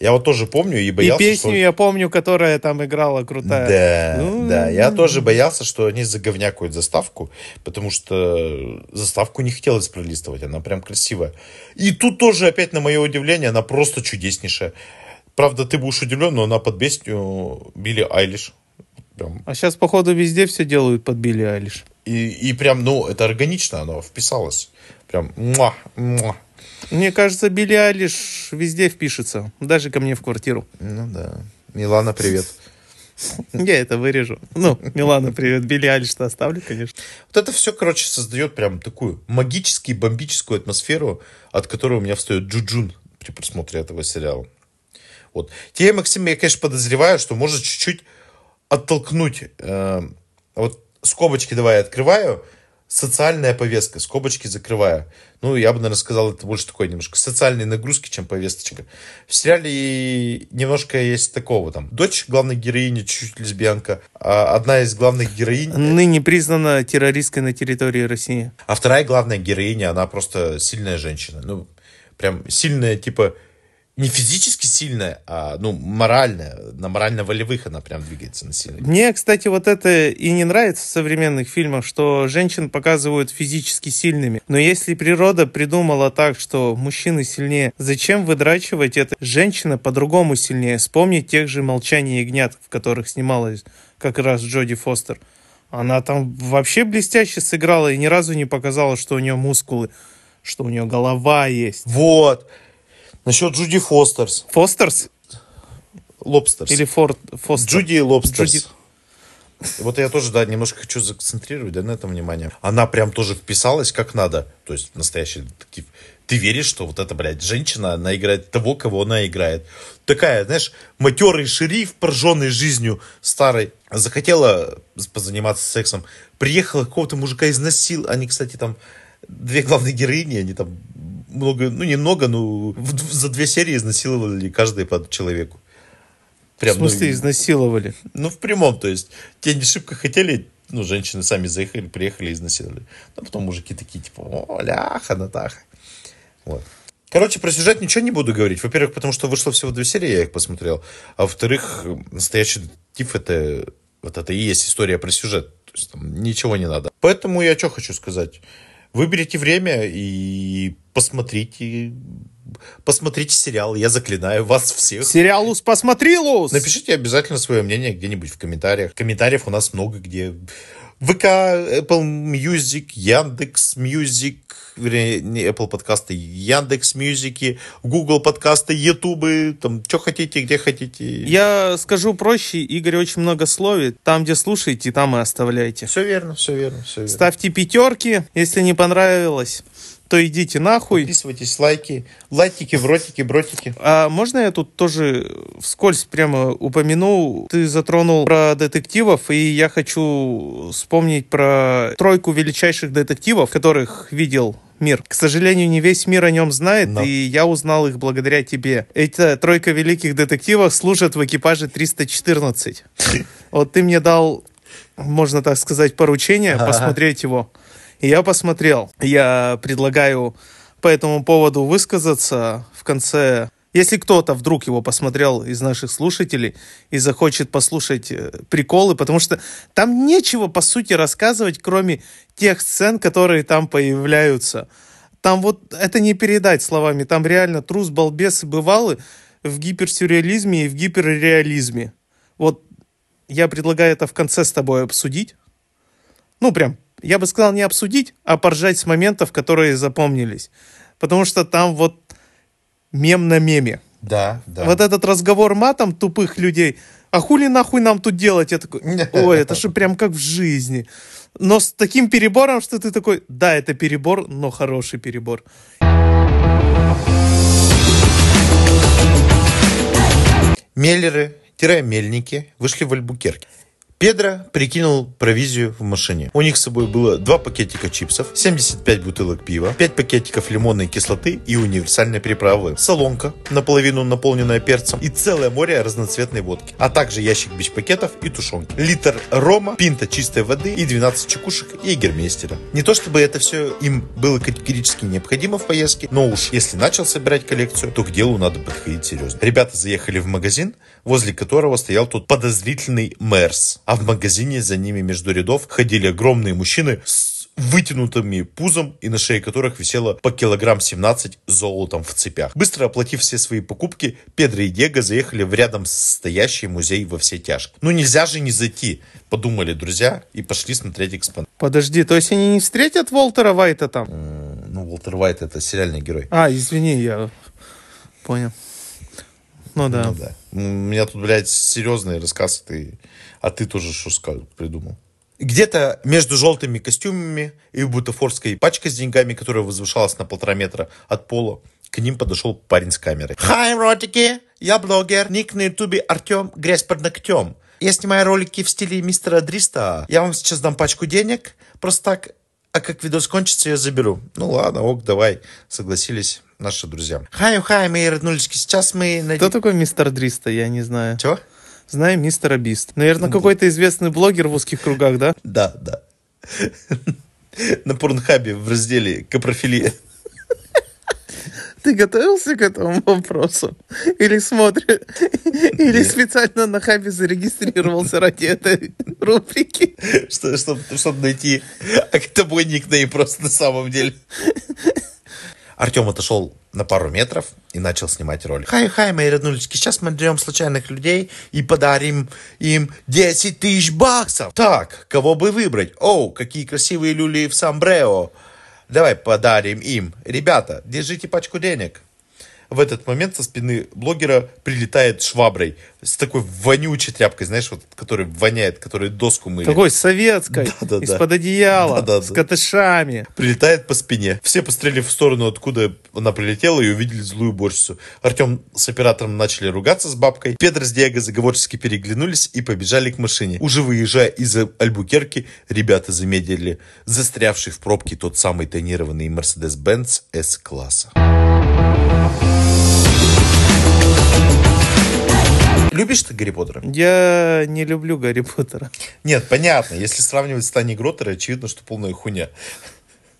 Я вот тоже помню и И боялся, песню что... я помню, которая там играла крутая. Да, Ну, да, я тоже боялся, что они заговнякают заставку, потому что заставку не хотелось пролистывать, она прям красивая. И тут тоже, опять на мое удивление, она просто чудеснейшая. Правда, ты будешь удивлен, но она под песню Билли Айлиш. Прям. А сейчас, походу, везде все делают под Билли Айлиш. И, и прям, ну, это органично, оно вписалось. Прям, муа, муа. Мне кажется, Билли Айлиш везде впишется. Даже ко мне в квартиру. Ну да. Милана, привет. [LAUGHS] Я это вырежу. Ну, Милана, привет. Билли Айлиш-то оставлю, конечно. Вот это все, короче, создает прям такую магически бомбическую атмосферу, от которой у меня встает джуджун при просмотре этого сериала. Вот. Тебе, Максим, я, конечно, подозреваю, что может чуть-чуть оттолкнуть. э, вот скобочки давай я открываю. Социальная повестка, скобочки закрываю. Ну, я бы, наверное, сказал, это больше такой немножко социальной нагрузки, чем повесточка. В сериале немножко есть такого там. Дочь главной героини, чуть-чуть лесбиянка. а одна из главных героинь Ныне признана террористкой на территории России. а вторая главная героиня, она просто сильная женщина. Ну, прям сильная, типа, не физически сильная, а, ну, моральная. На морально-волевых она прям двигается на сильной. Мне, кстати, вот это и не нравится в современных фильмах, что женщин показывают физически сильными. Но если природа придумала так, что мужчины сильнее, зачем выдрачивать это? Женщина по-другому сильнее. Вспомнить тех же «Молчание ягнят», в которых снималась как раз Джоди Фостер. Она там вообще блестяще сыграла и ни разу не показала, что у нее мускулы, что у нее голова есть. Вот. Насчет Джуди Фостерс. Фостерс Лобстерс. или Форд Фостер? Джуди Лобстерс. Джуди- Вот я тоже, да, немножко хочу законцентрировать да, на этом внимание. Она прям тоже вписалась как надо. То есть настоящий детектив. Ты веришь, что вот эта, блядь, женщина, она играет того, кого она играет. Такая, знаешь, матерый шериф, прожженный жизнью старой, захотела позаниматься сексом, приехала какого-то мужика изнасил. Они, кстати, там две главные героини, они там много, ну немного, но в- в- за две серии изнасиловали каждый по человеку. В Прям, ну, смысле, изнасиловали? ну, в прямом, то есть, те не шибко хотели, ну, женщины сами заехали, приехали изнасиловали. А потом мужики такие, типа, о, ляха, Натаха. Вот. Короче, про сюжет ничего не буду говорить. Во-первых, потому что вышло всего две серии, я их посмотрел. А во-вторых, настоящий детектив это, вот это и есть история про сюжет. То есть там ничего не надо. Поэтому я что хочу сказать. Выберите время и посмотрите, посмотрите сериал. Я заклинаю вас всех. Сериал Лус, посмотри, Лус! Напишите обязательно свое мнение где-нибудь в комментариях. Комментариев у нас много где. ВК, Apple Music, Яндекс Music, вернее, не Apple подкасты, Яндекс Мьюзики, Google подкасты, Ютубы, там, что хотите, где хотите. Я скажу проще, Игорь очень много словит. Там, где слушаете, там и оставляйте. Все верно, все верно, все верно. Ставьте пятерки, если не понравилось, то идите нахуй. Подписывайтесь, лайки, лайкики, вротики, бротики. А можно я тут тоже вскользь прямо упомяну? Ты затронул про детективов, и я хочу вспомнить про тройку величайших детективов, которых видел мир. К сожалению, не весь мир о нем знает, Но. и я узнал их благодаря тебе. Эта тройка великих детективов служат в экипаже 314. Вот ты мне дал, можно так сказать, поручение посмотреть его. Я посмотрел. Я предлагаю по этому поводу высказаться в конце. Если кто-то вдруг его посмотрел из наших слушателей и захочет послушать э, приколы, потому что там нечего, по сути, рассказывать, кроме тех сцен, которые там появляются. Там вот это не передать словами. Там реально трус, балбес и бывалы в гиперсюрреализме и в гиперреализме. Вот я предлагаю это в конце с тобой обсудить. Ну, прям, я бы сказал, не обсудить, а поржать с моментов, которые запомнились. Потому что там вот мем на меме. Да, да. Вот этот разговор матом тупых людей. А хули нахуй нам тут делать? Я такой, ой, это же прям как в жизни. Но с таким перебором, что ты такой, да, это перебор, но хороший перебор. Меллеры-мельники вышли в Альбукерке. Педро прикинул провизию в машине. У них с собой было два пакетика чипсов, 75 бутылок пива, 5 пакетиков лимонной кислоты и универсальной приправы, солонка, наполовину наполненная перцем, и целое море разноцветной водки, а также ящик бич-пакетов и тушенки, литр рома, пинта чистой воды и 12 чекушек и гермейстера. Не то чтобы это все им было категорически необходимо в поездке, но уж если начал собирать коллекцию, то к делу надо подходить серьезно. Ребята заехали в магазин, возле которого стоял тот подозрительный Мерс. А в магазине за ними между рядов ходили огромные мужчины с вытянутыми пузом и на шее которых висело по килограмм 17 золотом в цепях. Быстро оплатив все свои покупки, Педро и Диего заехали в рядом стоящий музей во все тяжкие. Ну нельзя же не зайти, подумали друзья и пошли смотреть экспонат. Подожди, то есть они не встретят Волтера Вайта там? Ну, Уолтер Вайт это сериальный герой. А, извини, я понял. Ну да. Ну да. У меня тут, блядь, серьезный рассказ, ты, а ты тоже что придумал. Где-то между желтыми костюмами и бутафорской пачкой с деньгами, которая возвышалась на полтора метра от пола, к ним подошел парень с камерой. Хай, ротики! Я блогер. Ник на ютубе Артем Грязь под ногтем. Я снимаю ролики в стиле мистера Дриста. Я вам сейчас дам пачку денег. Просто так. А как видос кончится, я заберу. Ну ладно, ок, давай. Согласились наши друзья. Хай, хай, мои роднулечки. Сейчас мы... Кто такой мистер Дриста? Я не знаю. Чего? Знаю мистера Бист. Наверное, какой-то известный блогер в узких кругах, да? Да, да. [LAUGHS] На порнхабе в разделе капрофилия. Ты готовился к этому вопросу? Или смотришь? Или специально на хабе зарегистрировался ради этой рубрики? Что, чтобы, чтобы найти, а это мой никнейм просто на самом деле. Артем отошел на пару метров и начал снимать ролик. Хай-хай, мои роднулечки, сейчас мы найдем случайных людей и подарим им 10 тысяч баксов. Так, кого бы выбрать? О, какие красивые люли в Самбрео. Давай подарим им. Ребята, держите пачку денег. В этот момент со спины блогера прилетает шваброй с такой вонючей тряпкой, знаешь, вот, которая воняет, которая доску мыли. Такой советской, [LAUGHS] Да-да-да. из-под одеяла, Да-да-да. с катышами. прилетает по спине. Все посмотрели в сторону, откуда она прилетела, и увидели злую уборщицу. Артем с оператором начали ругаться с бабкой. Педро с Диего заговорчески переглянулись и побежали к машине. Уже выезжая из Альбукерки, ребята замедлили застрявший в пробке тот самый тонированный Mercedes-Benz S-класса. Любишь ты Гарри Поттера? Я не люблю Гарри Поттера. Нет, понятно. Если сравнивать с Тани Гроттера, очевидно, что полная хуйня.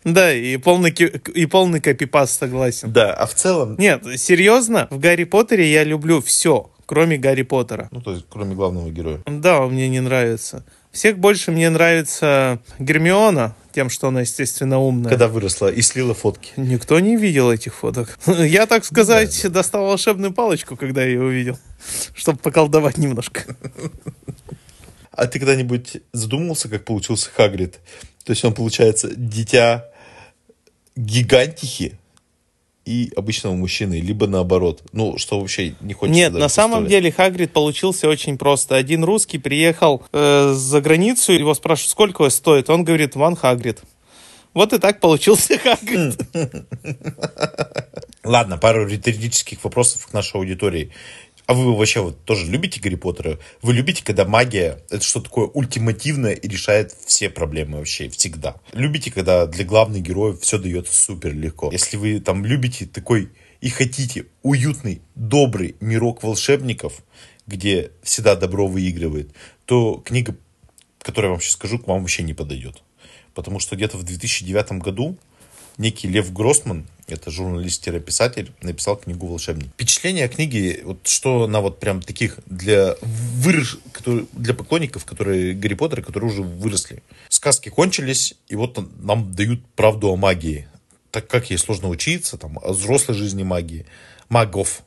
Да, и полный, и полный копипаст согласен. Да, а в целом... Нет, серьезно, в Гарри Поттере я люблю все, кроме Гарри Поттера. Ну, то есть, кроме главного героя. Да, он мне не нравится. Всех больше мне нравится Гермиона, тем, что она, естественно, умная. Когда выросла и слила фотки. Никто не видел этих фоток. [LAUGHS] Я, так сказать, достал волшебную палочку, когда я ее увидел, [LAUGHS] чтобы поколдовать немножко. А ты когда-нибудь задумывался, как получился Хагрид? То есть он, получается, дитя гигантихи и обычного мужчины, либо наоборот. Ну, что вообще не хочется Нет, на самом деле Хагрид получился очень просто. Один русский приехал э, за границу, его спрашивают, сколько стоит? Он говорит, ван Хагрид. Вот и так получился [LAUGHS] Хагрид. [LAUGHS] Ладно, пару риторических вопросов к нашей аудитории. А вы вообще вот тоже любите Гарри Поттера? Вы любите, когда магия это что такое ультимативное и решает все проблемы вообще, всегда? Любите, когда для главных героев все дается супер легко? Если вы там любите такой и хотите уютный, добрый мирок волшебников, где всегда добро выигрывает, то книга, которую я вам сейчас скажу, к вам вообще не подойдет. Потому что где-то в 2009 году некий Лев Гроссман, это журналист-писатель, написал книгу «Волшебник». Впечатление о книге, вот что она вот прям таких для вырос, для поклонников, которые Гарри Поттера, которые уже выросли. Сказки кончились, и вот нам дают правду о магии. Так как ей сложно учиться, там, о взрослой жизни магии, магов.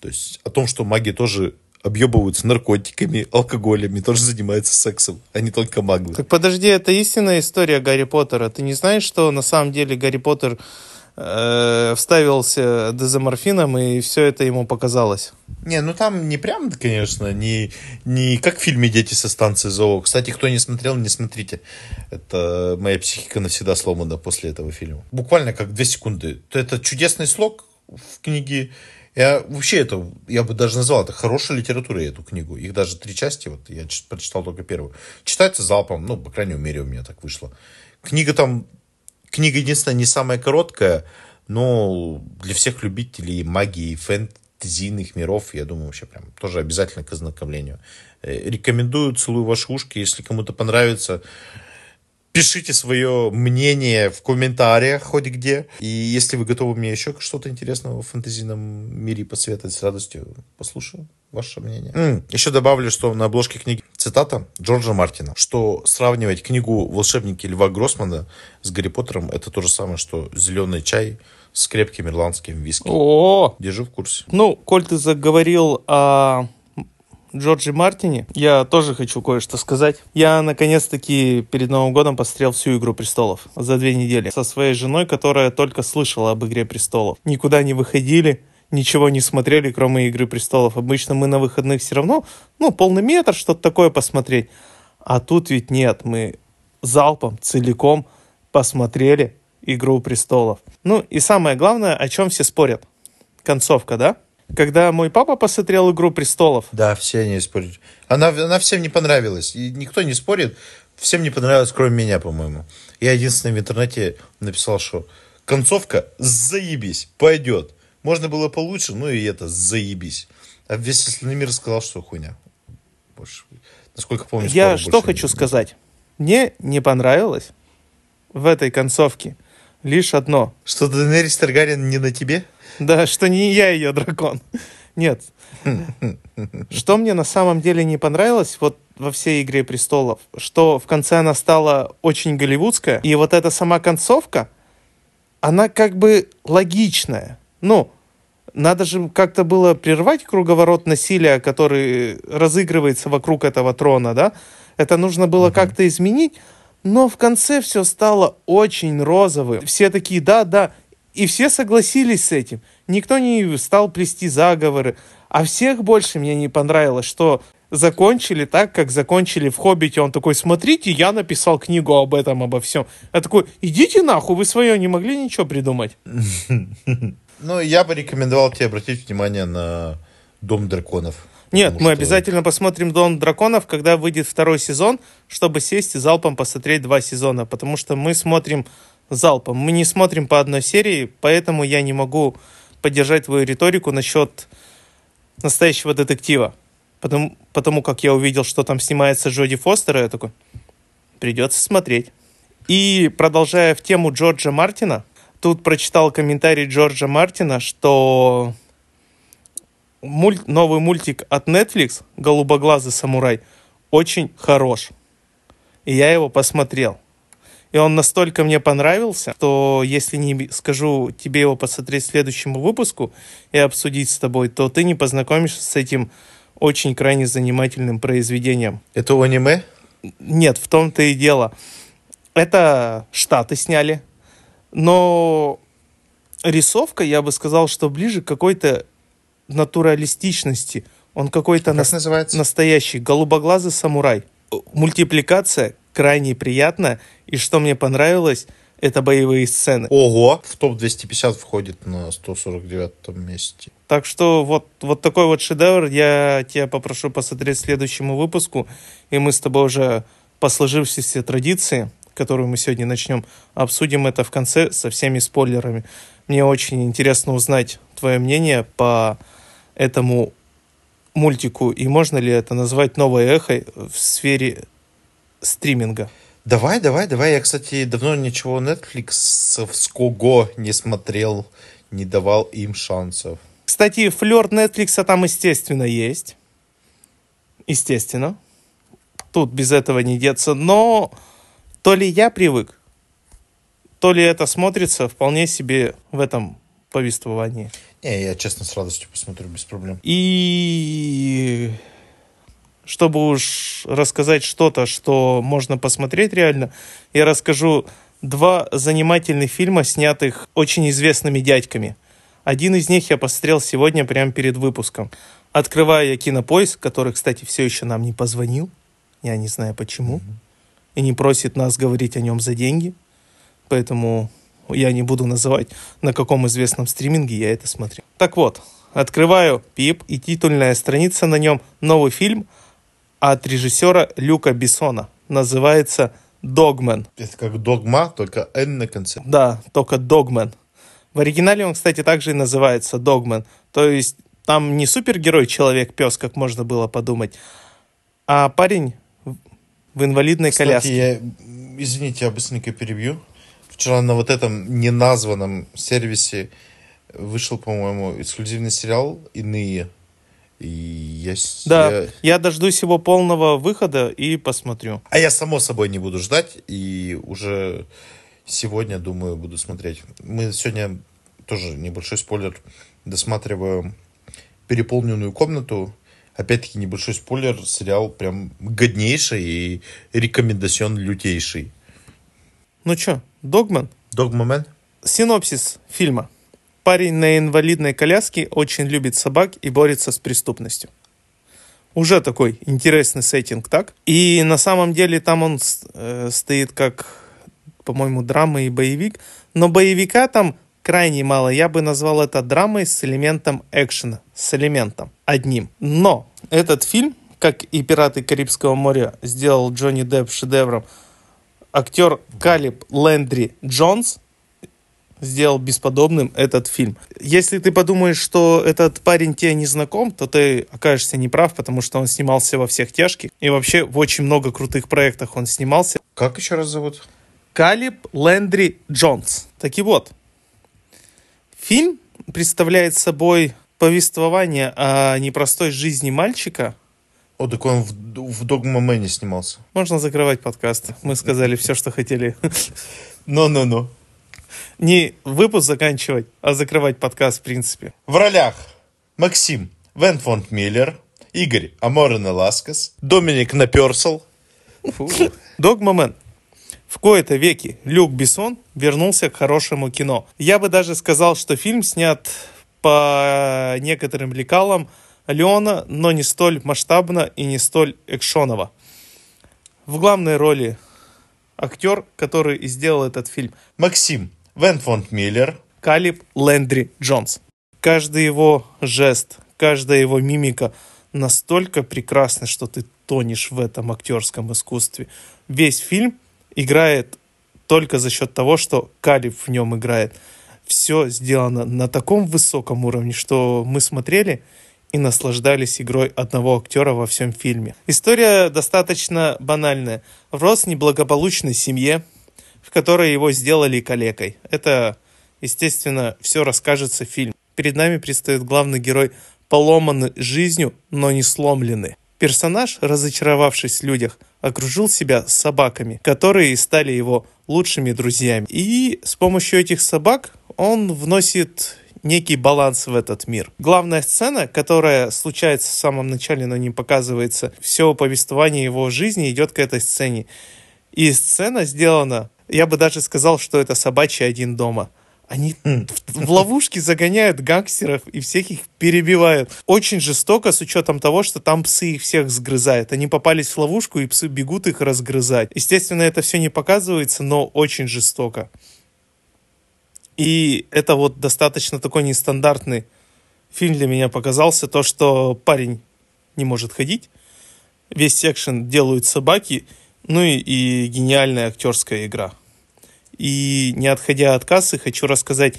То есть о том, что маги тоже объебываются наркотиками, алкоголем, и тоже занимаются сексом, а не только маглы. Так подожди, это истинная история Гарри Поттера. Ты не знаешь, что на самом деле Гарри Поттер э, вставился дезоморфином, и все это ему показалось? Не, ну там не прям, конечно, не, не как в фильме «Дети со станции ЗОО». Кстати, кто не смотрел, не смотрите. Это моя психика навсегда сломана после этого фильма. Буквально как две секунды. Это чудесный слог в книге. Я вообще это, я бы даже назвал это хорошей литературой, эту книгу. Их даже три части, вот я прочитал только первую. Читается залпом, ну, по крайней мере, у меня так вышло. Книга там, книга единственная не самая короткая, но для всех любителей магии и фэнтезийных миров, я думаю, вообще прям тоже обязательно к ознакомлению. Э, Рекомендую, целую ваши ушки, если кому-то понравится. Пишите свое мнение в комментариях хоть где. И если вы готовы мне еще что-то интересного в фэнтезийном мире посоветовать, с радостью послушаю ваше мнение. М, еще добавлю, что на обложке книги цитата Джорджа Мартина, что сравнивать книгу «Волшебники Льва Гроссмана» с Гарри Поттером это то же самое, что зеленый чай с крепким ирландским виски. О, Держи в курсе. Ну, коль ты заговорил о Джорджи Мартине, я тоже хочу кое-что сказать. Я, наконец-таки, перед Новым годом посмотрел всю «Игру престолов» за две недели со своей женой, которая только слышала об «Игре престолов». Никуда не выходили, ничего не смотрели, кроме «Игры престолов». Обычно мы на выходных все равно, ну, полный метр, что-то такое посмотреть. А тут ведь нет, мы залпом, целиком посмотрели «Игру престолов». Ну, и самое главное, о чем все спорят. Концовка, да? Когда мой папа посмотрел «Игру престолов», Да, все они спорят. Она, она всем не понравилась. И никто не спорит. Всем не понравилось, кроме меня, по-моему. Я единственный в интернете написал, что концовка заебись, пойдет. Можно было получше, ну и это заебись. А весь остальной мир сказал, что хуйня. Больше. Насколько помню, Я что хочу сказать. Мне не понравилось в этой концовке лишь одно. Что Данерис Таргарин не на тебе? Да, что не я ее дракон. Нет. Что мне на самом деле не понравилось вот во всей «Игре престолов», что в конце она стала очень голливудская, и вот эта сама концовка, она как бы логичная. Ну, надо же как-то было прервать круговорот насилия, который разыгрывается вокруг этого трона, да? Это нужно было как-то изменить, но в конце все стало очень розовым. Все такие, да, да, и все согласились с этим. Никто не стал плести заговоры. А всех больше мне не понравилось, что закончили так, как закончили в «Хоббите». Он такой, смотрите, я написал книгу об этом, обо всем. Я такой, идите нахуй, вы свое не могли ничего придумать? [LAUGHS] Ну, я бы рекомендовал тебе обратить внимание на Дом драконов. Нет, мы что- обязательно посмотрим «Дом драконов», когда выйдет второй сезон, чтобы сесть и залпом посмотреть два сезона, потому что мы смотрим залпом. Мы не смотрим по одной серии, поэтому я не могу поддержать твою риторику насчет настоящего детектива. Потому, потому как я увидел, что там снимается Джоди Фостер, я такой, придется смотреть. И продолжая в тему Джорджа Мартина, тут прочитал комментарий Джорджа Мартина, что муль- новый мультик от Netflix «Голубоглазый самурай» очень хорош. И я его посмотрел. И он настолько мне понравился, что если не скажу тебе его посмотреть следующему выпуску и обсудить с тобой, то ты не познакомишься с этим очень крайне занимательным произведением. Это аниме? Нет, в том-то и дело. Это Штаты сняли, но рисовка, я бы сказал, что ближе к какой-то натуралистичности. Он какой-то Как нас- настоящий, голубоглазый самурай. Мультипликация крайне приятная, и что мне понравилось, это боевые сцены. Ого! В топ-250 входит на 149 месте. Так что вот, вот такой вот шедевр я тебя попрошу посмотреть следующему выпуску, и мы с тобой уже по сложившейся традиции, которую мы сегодня начнем, обсудим это в конце со всеми спойлерами. Мне очень интересно узнать твое мнение по этому мультику, и можно ли это назвать новой эхой в сфере стриминга. Давай, давай, давай. Я, кстати, давно ничего Netflix не смотрел, не давал им шансов. Кстати, флер Netflix там, естественно, есть. Естественно. Тут без этого не деться. Но то ли я привык, то ли это смотрится вполне себе в этом повествовании. Не, я честно с радостью посмотрю, без проблем. И чтобы уж рассказать что-то, что можно посмотреть реально, я расскажу два занимательных фильма, снятых очень известными дядьками. Один из них я посмотрел сегодня прямо перед выпуском. Открываю я кинопоиск, который, кстати, все еще нам не позвонил. Я не знаю почему. И не просит нас говорить о нем за деньги. Поэтому я не буду называть, на каком известном стриминге я это смотрел. Так вот, открываю ПИП, и титульная страница на нем новый фильм от режиссера Люка Бессона. Называется «Догмен». Это как догма, только N на конце. Да, только Догмен. В оригинале он, кстати, также и называется Догмен. То есть там не супергерой человек-пес, как можно было подумать, а парень в инвалидной Кстати, коляске. я, извините, я быстренько перебью. Вчера на вот этом неназванном сервисе вышел, по-моему, эксклюзивный сериал «Иные». И я, Да, я- я дождусь его полного выхода и посмотрю. А я, само собой, не буду ждать. И уже сегодня, думаю, буду смотреть. Мы сегодня, тоже небольшой спойлер, досматриваем «Переполненную комнату». Опять-таки, небольшой спойлер. Сериал прям годнейший и рекомендацион лютейший. Ну чё, Догман? Догмамен? Синопсис фильма. Парень на инвалидной коляске очень любит собак и борется с преступностью. Уже такой интересный сеттинг, так? И на самом деле там он э, стоит как, по-моему, драма и боевик. Но боевика там крайне мало. Я бы назвал это драмой с элементом экшена. С элементом одним. Но этот фильм, как и «Пираты Карибского моря», сделал Джонни Депп шедевром. Актер Калиб Лэндри Джонс сделал бесподобным этот фильм. Если ты подумаешь, что этот парень тебе не знаком, то ты окажешься неправ, потому что он снимался во всех тяжких. И вообще в очень много крутых проектах он снимался. Как еще раз зовут? Калиб Лэндри Джонс. Так и вот. Фильм представляет собой повествование о непростой жизни мальчика. О, так он в, в Догмамене снимался. Можно закрывать подкаст. Мы сказали все, что хотели. [LAUGHS] Ну-ну-ну. Не выпуск заканчивать, а закрывать подкаст в принципе. В ролях Максим Венфонд Миллер, Игорь Аморен Ласкас, Доминик Наперсел, Догмамен. В кои-то веки Люк Бессон вернулся к хорошему кино. Я бы даже сказал, что фильм снят по некоторым лекалам Леона, но не столь масштабно и не столь экшоново. В главной роли актер, который и сделал этот фильм, Максим Венфонд Миллер, Калиб Лэндри Джонс. Каждый его жест, каждая его мимика настолько прекрасна, что ты тонешь в этом актерском искусстве. Весь фильм играет только за счет того, что Калиб в нем играет. Все сделано на таком высоком уровне, что мы смотрели и наслаждались игрой одного актера во всем фильме. История достаточно банальная. Рос в неблагополучной семье, в которой его сделали калекой. Это, естественно, все расскажется в фильме. Перед нами предстоит главный герой, поломанный жизнью, но не сломленный. Персонаж, разочаровавшись в людях, окружил себя собаками, которые стали его лучшими друзьями. И с помощью этих собак он вносит некий баланс в этот мир. Главная сцена, которая случается в самом начале, но не показывается, все повествование его жизни идет к этой сцене. И сцена сделана, я бы даже сказал, что это собачий один дома. Они в, в ловушки загоняют гангстеров и всех их перебивают. Очень жестоко с учетом того, что там псы их всех сгрызают. Они попались в ловушку, и псы бегут их разгрызать. Естественно, это все не показывается, но очень жестоко. И это вот достаточно такой нестандартный фильм для меня показался. То, что парень не может ходить, весь секшен делают собаки, ну и, и гениальная актерская игра. И не отходя от кассы, хочу рассказать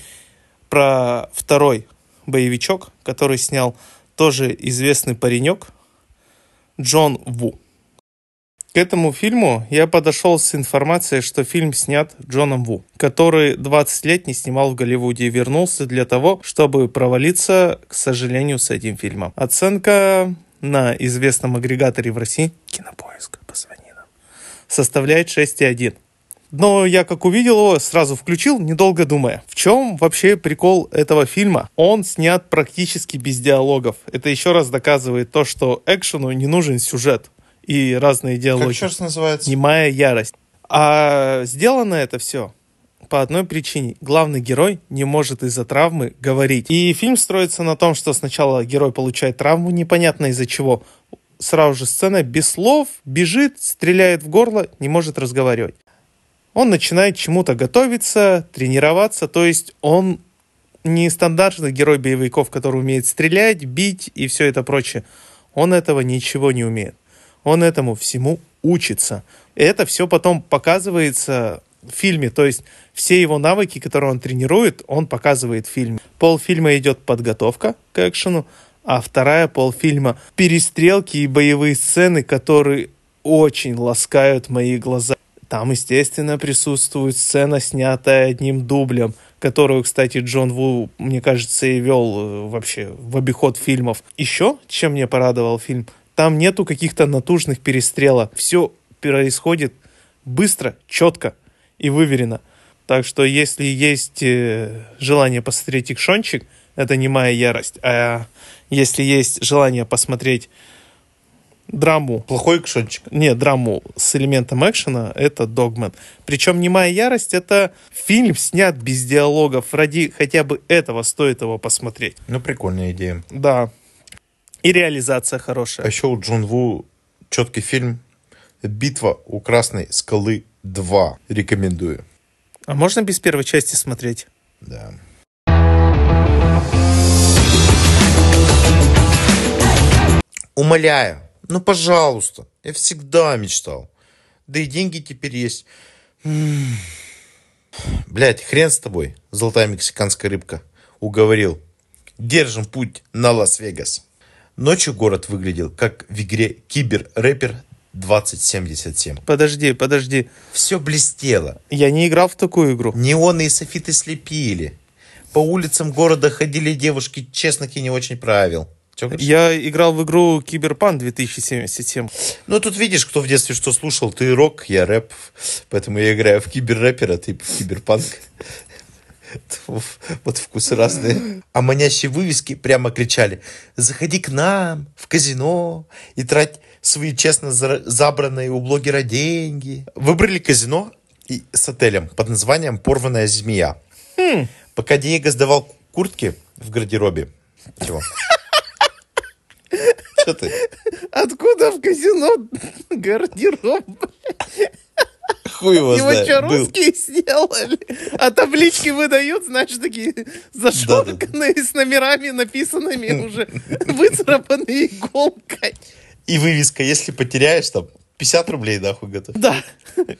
про второй боевичок, который снял тоже известный паренек Джон Ву. К этому фильму я подошел с информацией, что фильм снят Джоном Ву, который 20 лет не снимал в Голливуде и вернулся для того, чтобы провалиться, к сожалению, с этим фильмом. Оценка на известном агрегаторе в России, Кинопоиск, позвони нам, составляет 6,1. Но я как увидел его, сразу включил, недолго думая. В чем вообще прикол этого фильма? Он снят практически без диалогов. Это еще раз доказывает то, что экшену не нужен сюжет и разные как диалоги. еще раз называется? Немая ярость. А сделано это все по одной причине. Главный герой не может из-за травмы говорить. И фильм строится на том, что сначала герой получает травму, непонятно из-за чего. Сразу же сцена без слов, бежит, стреляет в горло, не может разговаривать. Он начинает чему-то готовиться, тренироваться, то есть он не стандартный герой боевиков, который умеет стрелять, бить и все это прочее. Он этого ничего не умеет. Он этому всему учится. И это все потом показывается в фильме. То есть все его навыки, которые он тренирует, он показывает в фильме. Полфильма идет подготовка к экшену, а вторая полфильма перестрелки и боевые сцены, которые очень ласкают мои глаза. Там, естественно, присутствует сцена, снятая одним дублем, которую, кстати, Джон Ву, мне кажется, и вел э, вообще в обиход фильмов. Еще, чем мне порадовал фильм, там нету каких-то натужных перестрелок. Все происходит быстро, четко и выверено. Так что, если есть э, желание посмотреть «Икшончик», это не моя ярость. А если есть желание посмотреть драму, Плохой кшончик. не, драму с элементом экшена, это «Догман». Причем не моя ярость, это фильм снят без диалогов. Ради хотя бы этого стоит его посмотреть. Ну, прикольная идея. Да. И реализация А хорошая. еще у Джон Ву четкий фильм «Битва у Красной скалы 2». Рекомендую. А можно без первой части смотреть? Да. Умоляю, ну пожалуйста, я всегда мечтал. Да и деньги теперь есть. Блять, хрен с тобой, золотая мексиканская рыбка. Уговорил. Держим путь на Лас-Вегас. Ночью город выглядел как в игре Кибер-рэпер 2077. Подожди, подожди. Все блестело. Я не играл в такую игру. Неоны и софиты слепили. По улицам города ходили девушки честных и не очень правил. Я играл в игру Киберпан 2077. Ну, тут видишь, кто в детстве что слушал. Ты рок, я рэп. Поэтому я играю в киберрэпера, ты в киберпанк. Вот вкусы разные. А манящие вывески прямо кричали «Заходи к нам в казино и трать свои честно забранные у блогера деньги». Выбрали казино и с отелем под названием «Порванная змея». Пока Диего сдавал куртки в гардеробе. Что ты? Откуда в казино гардероб? Хуй его Его знает. что, Был. русские сделали? А таблички выдают, значит, такие зашорканные, с номерами написанными уже, выцарапанные иголкой. И вывеска, если потеряешь, там, 50 рублей нахуй готов. Да.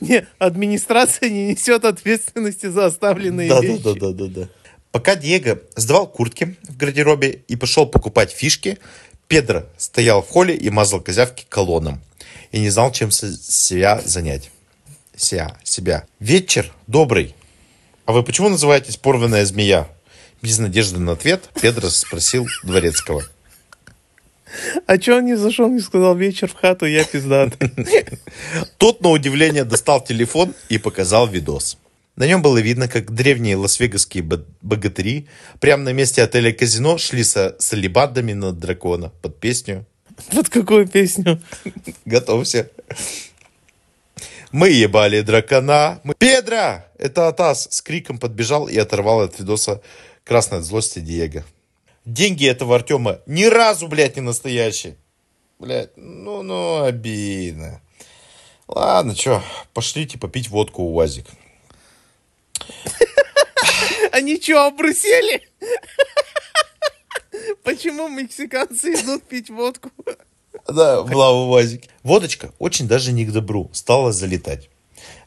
Не, администрация не несет ответственности за оставленные Да, да, вещи. да, да, да, да. Пока Диего сдавал куртки в гардеробе и пошел покупать фишки, Педро стоял в холле и мазал козявки колонном. И не знал, чем себя занять. Ся, себя. Вечер добрый. А вы почему называетесь порванная змея? Без надежды на ответ Педро спросил дворецкого. А че он не зашел, не сказал вечер в хату, я пиздатый. Тот, на удивление, достал телефон и показал видос. На нем было видно, как древние лас-вегасские бо- богатыри прямо на месте отеля казино шли со салибадами на дракона под песню [LAUGHS] Под какую песню? «Готовься». Мы ебали дракона. Мы... Педро! Это Атас с криком подбежал и оторвал от видоса красной от злости Диего. Деньги этого Артема ни разу, блядь, не настоящие. Блядь, ну, ну, обидно. Ладно, чё, пошлите попить водку у УАЗик. Они что, обрусели? Почему мексиканцы идут пить водку? Да, в УАЗике. Водочка очень даже не к добру стала залетать.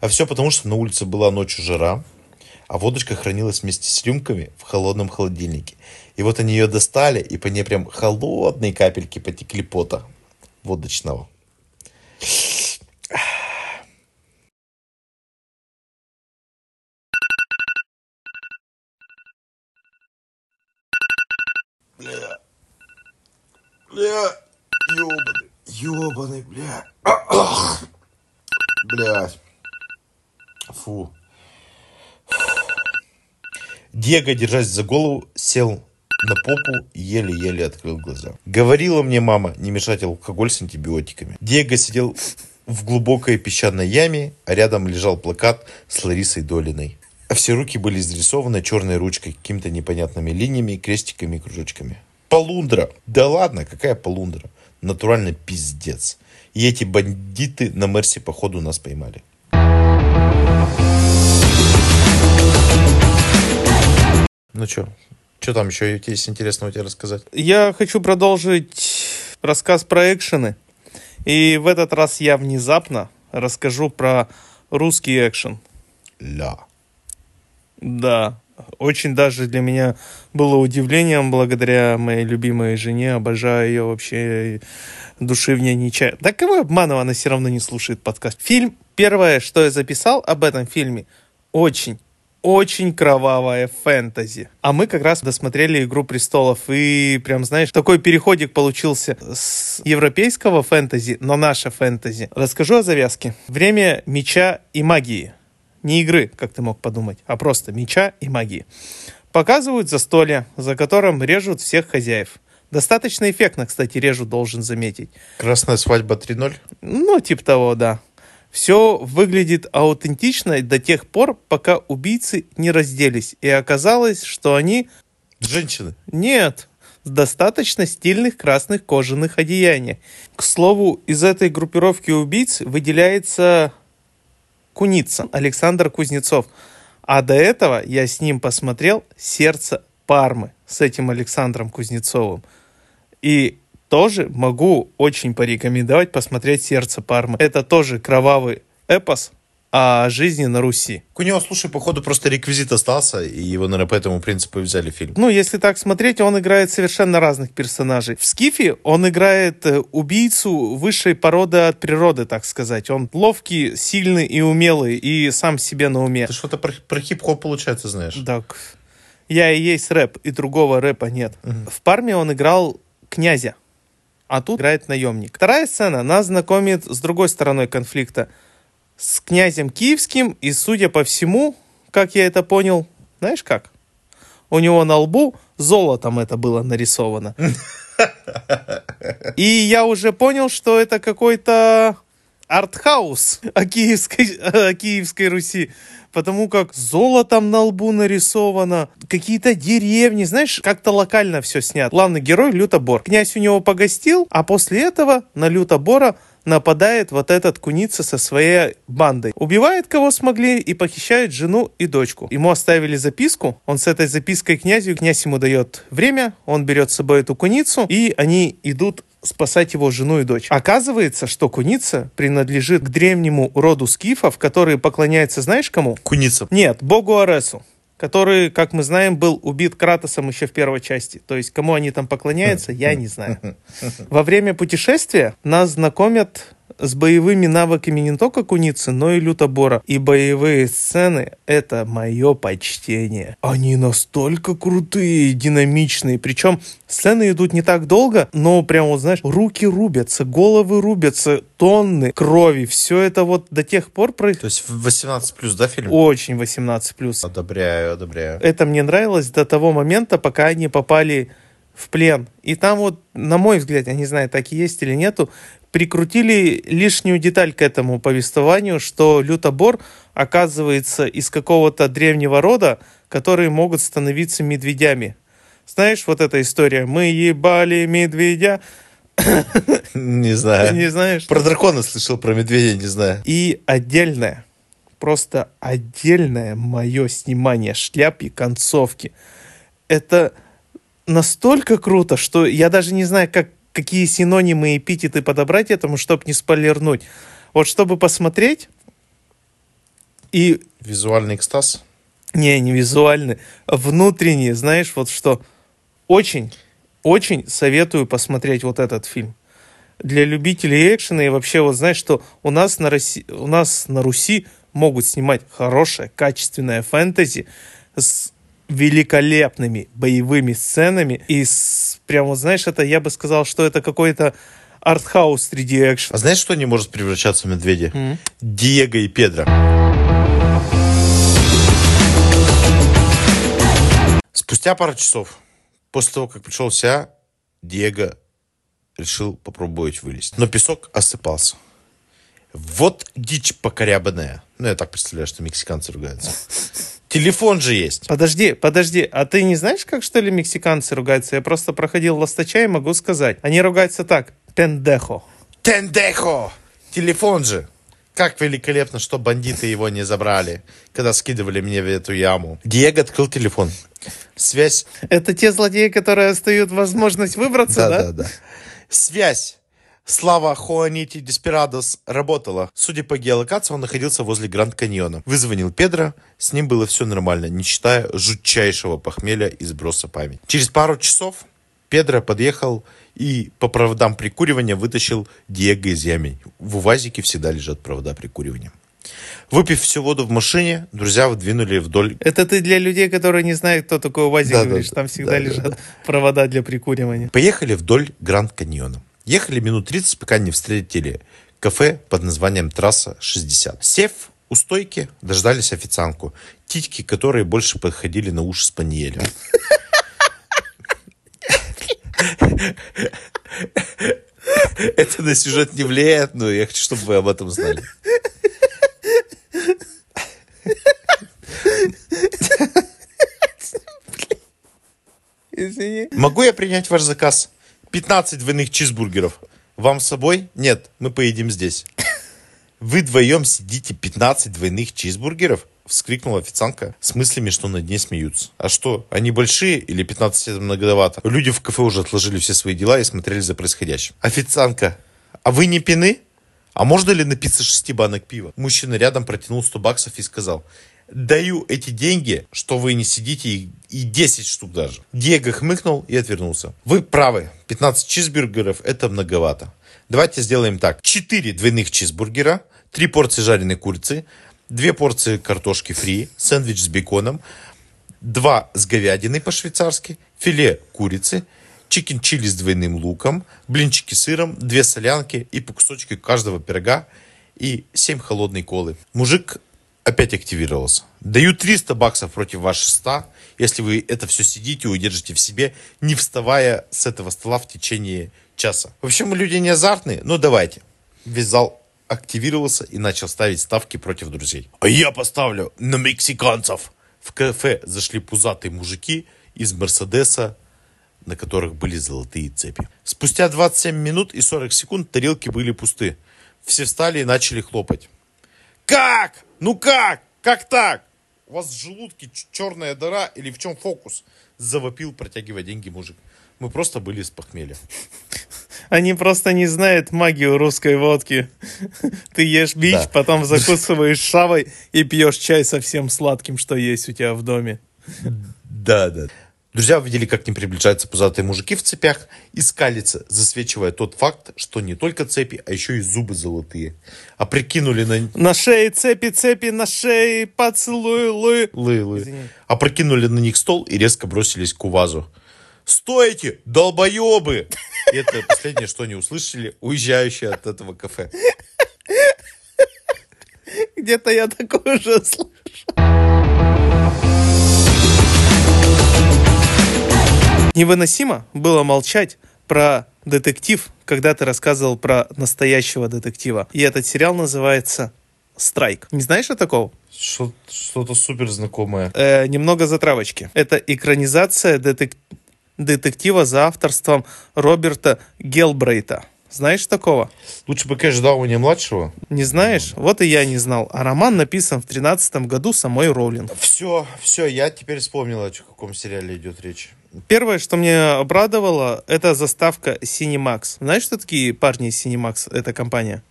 А все потому, что на улице была ночью жара, а водочка хранилась вместе с рюмками в холодном холодильнике. И вот они ее достали, и по ней прям холодные капельки потекли пота водочного. Бля. Ёбаный. Ёбаный, бля. Блядь. Фу. Диего, держась за голову, сел на попу и еле-еле открыл глаза. Говорила мне мама не мешать алкоголь с антибиотиками. Диего сидел в глубокой песчаной яме, а рядом лежал плакат с Ларисой Долиной. А все руки были изрисованы черной ручкой, какими-то непонятными линиями, крестиками и кружочками. Полундра. Да ладно, какая полундра? Натуральный пиздец. И эти бандиты на Мерсе, походу, нас поймали. Ну что, что там еще есть интересного тебе рассказать? Я хочу продолжить рассказ про экшены. И в этот раз я внезапно расскажу про русский экшен. Ля. Да, очень даже для меня было удивлением благодаря моей любимой жене. Обожаю ее вообще. Души в ней не чаю. Да кого обманываю, она все равно не слушает подкаст. Фильм, первое, что я записал об этом фильме, очень очень кровавая фэнтези. А мы как раз досмотрели «Игру престолов», и прям, знаешь, такой переходик получился с европейского фэнтези на наше фэнтези. Расскажу о завязке. Время меча и магии. Не игры, как ты мог подумать, а просто меча и магии. Показывают застолье, за которым режут всех хозяев. Достаточно эффектно, кстати, режут, должен заметить. Красная свадьба 3.0. Ну, типа того, да. Все выглядит аутентично до тех пор, пока убийцы не разделись. И оказалось, что они... Женщины. Нет, в достаточно стильных красных кожаных одеяниях. К слову, из этой группировки убийц выделяется Куница, Александр Кузнецов. А до этого я с ним посмотрел «Сердце Пармы» с этим Александром Кузнецовым. И тоже могу очень порекомендовать посмотреть «Сердце Пармы». Это тоже кровавый эпос о жизни на Руси. У него, слушай, походу просто реквизит остался, и его, наверное, по этому принципу взяли фильм. Ну, если так смотреть, он играет совершенно разных персонажей. В Скифе он играет э, убийцу высшей породы от природы, так сказать. Он ловкий, сильный и умелый, и сам себе на уме. Ты что-то про, про хип-хоп, получается, знаешь. Так, я и есть рэп, и другого рэпа нет. В Парме он играл князя, а тут играет наемник. Вторая сцена нас знакомит с другой стороной конфликта. С князем киевским, и, судя по всему, как я это понял, знаешь как? У него на лбу золотом это было нарисовано. И я уже понял, что это какой-то артхаус о киевской, о киевской Руси. Потому как золотом на лбу нарисовано, какие-то деревни, знаешь, как-то локально все снято. Главный герой Лютобор. Князь у него погостил, а после этого на Лютобора нападает вот этот куница со своей бандой. Убивает кого смогли и похищает жену и дочку. Ему оставили записку, он с этой запиской князю, князь ему дает время, он берет с собой эту куницу, и они идут спасать его жену и дочь. Оказывается, что куница принадлежит к древнему роду скифов, которые поклоняются, знаешь кому? Куница. Нет, богу Аресу который, как мы знаем, был убит Кратосом еще в первой части. То есть, кому они там поклоняются, я не знаю. [LAUGHS] Во время путешествия нас знакомят с боевыми навыками не только куницы, но и лютобора. И боевые сцены — это мое почтение. Они настолько крутые, динамичные. Причем сцены идут не так долго, но прям вот, знаешь, руки рубятся, головы рубятся, тонны крови. Все это вот до тех пор происходит. То есть 18 плюс, да, фильм? Очень 18 плюс. Одобряю, одобряю. Это мне нравилось до того момента, пока они попали в плен. И там вот, на мой взгляд, я не знаю, так и есть или нету, прикрутили лишнюю деталь к этому повествованию, что лютобор оказывается из какого-то древнего рода, которые могут становиться медведями. Знаешь, вот эта история. Мы ебали медведя. Не знаю. Не знаешь? Про дракона слышал, про медведя не знаю. И отдельное, просто отдельное мое снимание шляп и концовки. Это настолько круто, что я даже не знаю, как, какие синонимы и эпитеты подобрать этому, чтобы не спойлернуть. Вот чтобы посмотреть и... Визуальный экстаз. Не, не визуальный, а внутренний, знаешь, вот что... Очень, очень советую посмотреть вот этот фильм. Для любителей экшена и вообще, вот знаешь, что у нас на, Руси, у нас на Руси могут снимать хорошее, качественное фэнтези с великолепными боевыми сценами и с, прям вот знаешь, это я бы сказал, что это какой-то артхаус среди экшена. А знаешь, что не может превращаться в медведя? Диего и Педро. Спустя пару часов, после того, как пришел в себя, Диего решил попробовать вылезть. Но песок осыпался. Вот дичь покорябанная. Ну, я так представляю, что мексиканцы ругаются. Телефон же есть. Подожди, подожди, а ты не знаешь, как что ли мексиканцы ругаются? Я просто проходил ластача и могу сказать. Они ругаются так. Пендехо. Тендехо! Телефон же! Как великолепно, что бандиты его не забрали, когда скидывали мне в эту яму. Диего открыл телефон. Связь. Это те злодеи, которые остают возможность выбраться, да? да, да. Связь. Слава Хуанити Деспирадос работала. Судя по геолокации, он находился возле Гранд Каньона. Вызвонил Педро, с ним было все нормально, не считая жутчайшего похмелья и сброса памяти. Через пару часов Педро подъехал и по проводам прикуривания вытащил Диего из ямы. В УВАЗике всегда лежат провода прикуривания. Выпив всю воду в машине, друзья выдвинули вдоль... Это ты для людей, которые не знают, кто такой УАЗик, Да, да, говоришь, да. там всегда Да, да, лежат провода для прикуривания. Поехали вдоль Гранд Каньона. Ехали минут 30, пока не встретили кафе под названием «Трасса 60». Сев у стойки, дождались официантку, титьки, которые больше подходили на уши спаниеля. Это на сюжет не влияет, но я хочу, чтобы вы об этом знали. Могу я принять ваш заказ? 15 двойных чизбургеров. Вам с собой? Нет, мы поедим здесь. Вы вдвоем сидите 15 двойных чизбургеров? Вскрикнула официантка с мыслями, что над ней смеются. А что, они большие или 15 это многовато? Люди в кафе уже отложили все свои дела и смотрели за происходящим. Официантка, а вы не пины? А можно ли напиться шести банок пива? Мужчина рядом протянул 100 баксов и сказал, даю эти деньги, что вы не сидите и, и 10 штук даже. Диего хмыкнул и отвернулся. Вы правы, 15 чизбургеров это многовато. Давайте сделаем так. 4 двойных чизбургера, 3 порции жареной курицы, 2 порции картошки фри, сэндвич с беконом, 2 с говядиной по-швейцарски, филе курицы, чикен чили с двойным луком, блинчики с сыром, 2 солянки и по кусочку каждого пирога и 7 холодной колы. Мужик опять активировался. Даю 300 баксов против ваших 100, если вы это все сидите и удержите в себе, не вставая с этого стола в течение часа. В общем, люди не азартные, но давайте. Весь зал активировался и начал ставить ставки против друзей. А я поставлю на мексиканцев. В кафе зашли пузатые мужики из Мерседеса, на которых были золотые цепи. Спустя 27 минут и 40 секунд тарелки были пусты. Все встали и начали хлопать. Как? Ну как? Как так? У вас в желудке черная дыра или в чем фокус? Завопил, протягивая деньги мужик. Мы просто были с похмелья. Они просто не знают магию русской водки. Ты ешь бич, Да. потом закусываешь шавой и пьешь чай со всем сладким, что есть у тебя в доме. Да, да. Друзья увидели, как к ним приближаются пузатые мужики в цепях и скалятся, засвечивая тот факт, что не только цепи, а еще и зубы золотые. А прикинули на... На шее цепи, цепи, на шее поцелуй, лы. Лы, лы. Извини. А прокинули на них стол и резко бросились к увазу. «Стойте, долбоебы!» И [LAUGHS] это последнее, что они услышали, уезжающие от этого кафе. [LAUGHS] Где-то я такое уже слышал. Невыносимо было молчать про детектив, когда ты рассказывал про настоящего детектива. И этот сериал называется «Страйк». Не знаешь о такого? Что- Что-то супер знакомое. Э, немного затравочки. Это экранизация детек- детектива за авторством Роберта Гелбрейта. Знаешь такого? Лучше бы, конечно, Дауни младшего. Не знаешь? Вот и я не знал. А роман написан в 13 году самой Роулинг. Все, все, я теперь вспомнил, о каком сериале идет речь. Первое, что мне обрадовало, это заставка Cinemax. Знаешь, что такие парни из Cinemax? Это компания.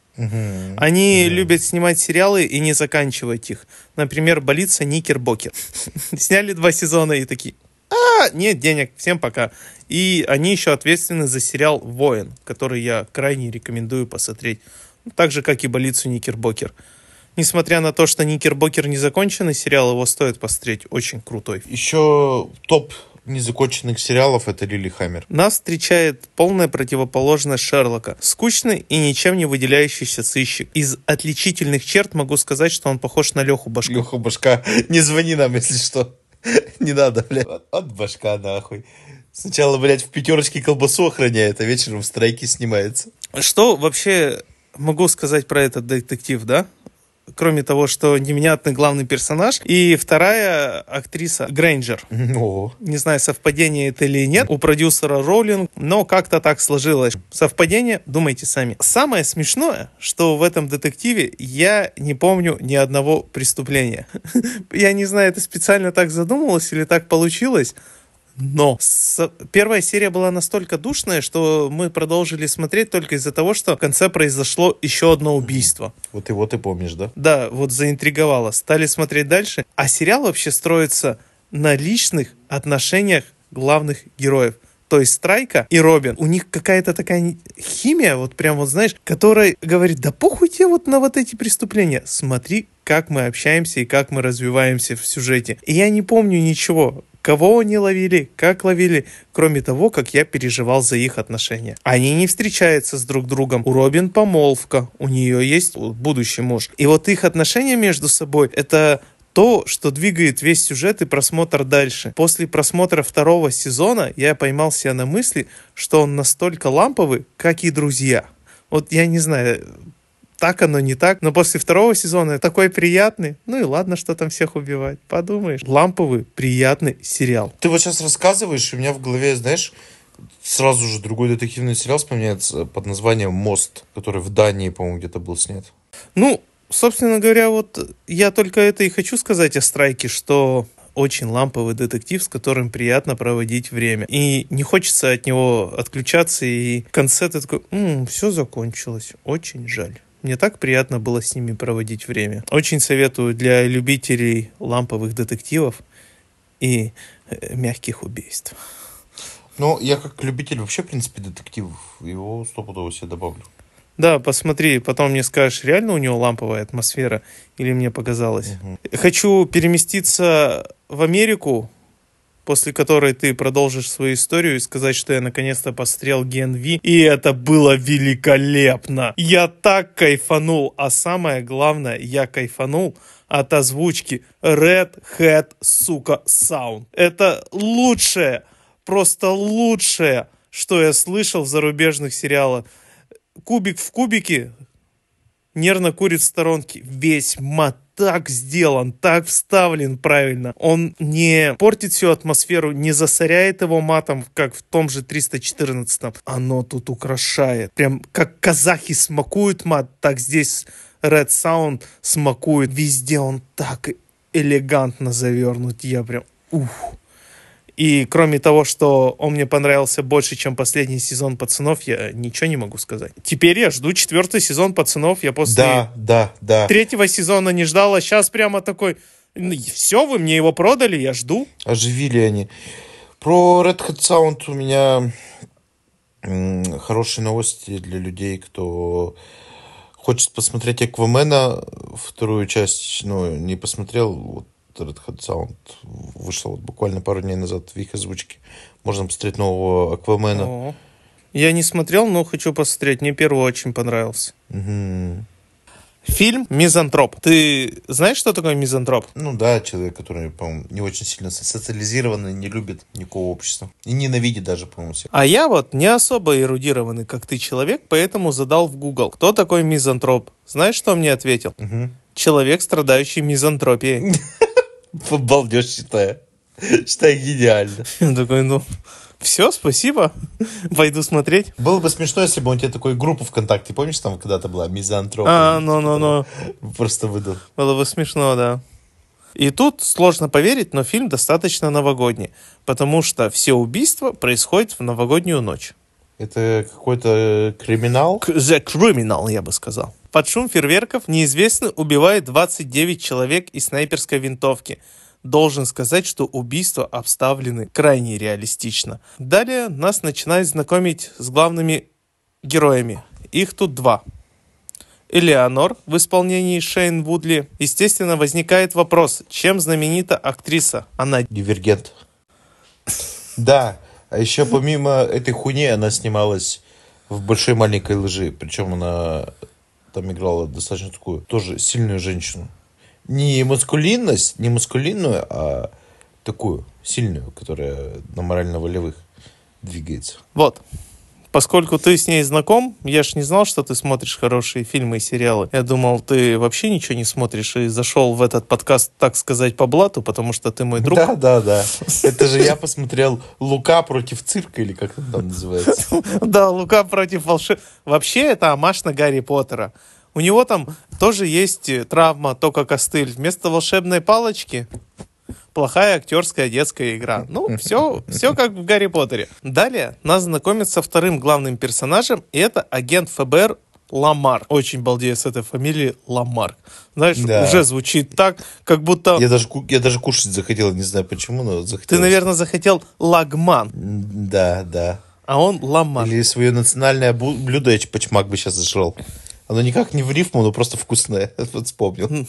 Они любят снимать сериалы и не заканчивать их. Например, «Больница Никербокер». [LAUGHS] Сняли два сезона и такие, а, нет денег, всем пока. И они еще ответственны за сериал «Воин», который я крайне рекомендую посмотреть. Ну, Так же, как и «Больницу Никербокер». Несмотря на то, что Никербокер не законченный сериал, его стоит посмотреть. Очень крутой. Еще топ незаконченных сериалов это Лили Хаммер. Нас встречает полная противоположность Шерлока. Скучный и ничем не выделяющийся сыщик. Из отличительных черт могу сказать, что он похож на Леху Башку. Леха Башка, [LAUGHS] не звони нам, если что. [LAUGHS] Не надо, блядь. От, от башка нахуй. Сначала, блядь, в пятерочке колбасу охраняет, а вечером в страйке снимается. Что вообще могу сказать про этот детектив, да? Кроме того, что невнятный главный персонаж. И вторая актриса Грейнджер. О, Не знаю, совпадение это или нет, у продюсера Роулинг, но как-то так сложилось. Совпадение, думайте сами. Самое смешное, что в этом детективе я не помню ни одного преступления. [LAUGHS] Я не знаю, это специально так задумалось или так получилось, Но с- первая серия была настолько душная, что мы продолжили смотреть только из-за того, что в конце произошло еще одно убийство. Вот его ты помнишь, да? Да, вот заинтриговало. Стали смотреть дальше. А сериал вообще строится на личных отношениях главных героев. То есть Страйка и Робин. У них какая-то такая химия, вот прям вот знаешь, которая говорит, да похуй тебе вот на вот эти преступления. Смотри, как мы общаемся и как мы развиваемся в сюжете. И я не помню ничего, кого они ловили, как ловили, кроме того, как я переживал за их отношения. Они не встречаются с друг другом. У Робин помолвка, у нее есть будущий муж. И вот их отношения между собой, это то, что двигает весь сюжет и просмотр дальше. После просмотра второго сезона я поймал себя на мысли, что он настолько ламповый, как и друзья. Вот я не знаю, так оно не так, но после второго сезона такой приятный. Ну и ладно, что там всех убивать. Подумаешь, ламповый, приятный сериал. Ты вот сейчас рассказываешь, и у меня в голове, знаешь, сразу же другой детективный сериал вспоминается под названием «Мост», который в Дании, по-моему, где-то был снят. Ну, собственно говоря, вот я только это и хочу сказать о Страйке, что очень ламповый детектив, с которым приятно проводить время. И не хочется от него отключаться, и в конце ты такой, все закончилось, очень жаль. Мне так приятно было с ними проводить время. Очень советую для любителей ламповых детективов и э, мягких убийств. Ну, я как любитель вообще, в принципе, детективов, его стопудово себе добавлю. Да, посмотри, потом мне скажешь, реально у него ламповая атмосфера или мне показалось. Хочу переместиться в Америку, после которой ты продолжишь свою историю и сказать, что я наконец-то посмотрел Ген Ви, и это было великолепно. Я так кайфанул, а самое главное, я кайфанул от озвучки Red Hat, сука, Sound. Это лучшее, просто лучшее, что я слышал в зарубежных сериалах. Кубик в кубике нервно курит в сторонке. Весь мат так сделан, так вставлен правильно. Он не портит всю атмосферу, не засоряет его матом, как в том же 314. Оно тут украшает. Прям как казахи смакуют мат, так здесь Red Sound смакует. Везде он так элегантно завернут. Я прям... Ух. И кроме того, что он мне понравился больше, чем последний сезон «Пацанов», я ничего не могу сказать. Теперь я жду четвертый сезон «Пацанов». Я после Да, да, да. третьего сезона не ждал, а сейчас прямо такой... Все, вы мне его продали, я жду. Оживили они. Про Red Hat Sound у меня хорошие новости для людей, кто хочет посмотреть Аквамена, вторую часть, ну, не посмотрел, вот Hat Sound вышла вот буквально пару дней назад в их озвучке. Можно посмотреть нового Аквамена. Я не смотрел, но хочу посмотреть. Мне первый очень понравился. Фильм «Мизантроп». Ты знаешь, что такое мизантроп? Ну да, человек, который, по-моему, не очень сильно со- социализированный, не любит никакого общества. И ненавидит даже, по-моему, всех. А я вот не особо эрудированный, как ты человек, поэтому задал в Google, кто такой мизантроп. Знаешь, что он мне ответил? Мгм. Человек, страдающий мизантропией. [LAUGHS] Балдеж, считаю. Считаю гениально. Я такой, ну, все, спасибо. Пойду смотреть. Было бы смешно, если бы он тебе такую группу ВКонтакте, помнишь, там когда-то была мизантроп. А, ну-ну-ну. Просто выдал. Было бы смешно, да. И тут сложно поверить, но фильм достаточно новогодний, потому что все убийства происходят в новогоднюю ночь. Это какой-то криминал? К- The Criminal, я бы сказал. Под шум фейерверков неизвестный убивает 29 человек из снайперской винтовки. Должен сказать, что убийства обставлены крайне реалистично. Далее нас начинают знакомить с главными героями. Их тут два. Элеонор в исполнении Шейн Вудли. Естественно, возникает вопрос, чем знаменита актриса? Она Дивергент. [LAUGHS] Да, а еще помимо этой хуйни она снималась в «Большой маленькой лжи». Причем она там играла достаточно такую, тоже сильную женщину. Не маскулинность, не маскулинную, а такую сильную, которая на морально-волевых двигается. Вот. Поскольку ты с ней знаком, я ж не знал, что ты смотришь хорошие фильмы и сериалы. Я думал, ты вообще ничего не смотришь и зашел в этот подкаст, так сказать, по блату, потому что ты мой друг. Да, да, да. Это же я посмотрел Лука против цирка, или как это там называется. [LAUGHS] Да, Лука против волшеб... Вообще это амаш на Гарри Поттера. У него там тоже есть э, травма, только костыль. Вместо волшебной палочки Плохая актерская детская игра. Ну, [LAUGHS] все, все как в Гарри Поттере. Далее нас знакомят со вторым главным персонажем, и это агент ФБР Ламар. Очень балдею с этой фамилией Ламар. Знаешь, Да. уже звучит так, как будто Я даже, я даже кушать захотел, не знаю почему, но захотел. ты, наверное, захотел Лагман, Да, да. а он Ламар. Или свое национальное блюдо я чпачмак бы сейчас зажрал. Оно никак не в рифму, но просто вкусное. [LAUGHS] Вот вспомнил.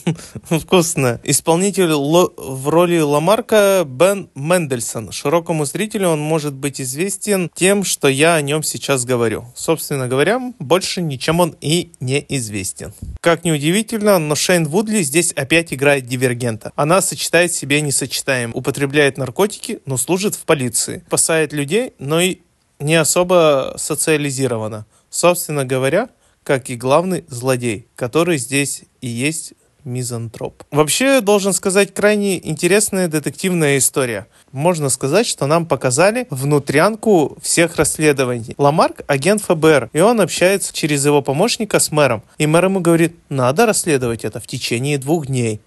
[LAUGHS] Вкусно. Исполнитель в роли Ламарка Бен Мендельсон. Широкому зрителю он может быть известен тем, что я о нем сейчас говорю. Собственно говоря, больше ничем он и не известен. Как ни удивительно, но Шейн Вудли здесь опять играет дивергента. Она сочетает себе несочетаем. Употребляет наркотики, но служит в полиции. Спасает людей, но и не особо социализирована. Собственно говоря, как и главный злодей, который здесь и есть мизантроп. Вообще, должен сказать, крайне интересная детективная история. Можно сказать, что нам показали внутрянку всех расследований. Ламарк – агент ФБР, и он общается через его помощника с мэром. И мэр ему говорит, надо расследовать это в течение двух дней.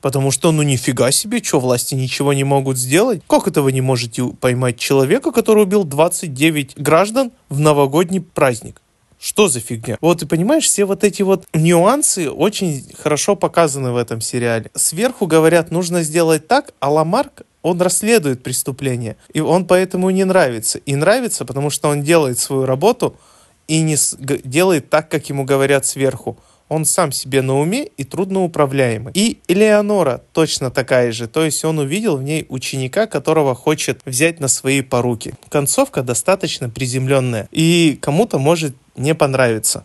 Потому что, ну нифига себе, что власти ничего не могут сделать? Как это вы не можете поймать человека, который убил 29 граждан в новогодний праздник? Что за фигня? Вот ты понимаешь, все вот эти вот нюансы очень хорошо показаны в этом сериале. Сверху говорят, нужно сделать так, а Ламарк, он расследует преступление. И он поэтому не нравится. И нравится, потому что он делает свою работу и не делает так, как ему говорят сверху. Он сам себе на уме и трудноуправляемый. И Элеонора точно такая же. То есть он увидел в ней ученика, которого хочет взять на свои поруки. Концовка достаточно приземленная. И кому-то может не понравиться.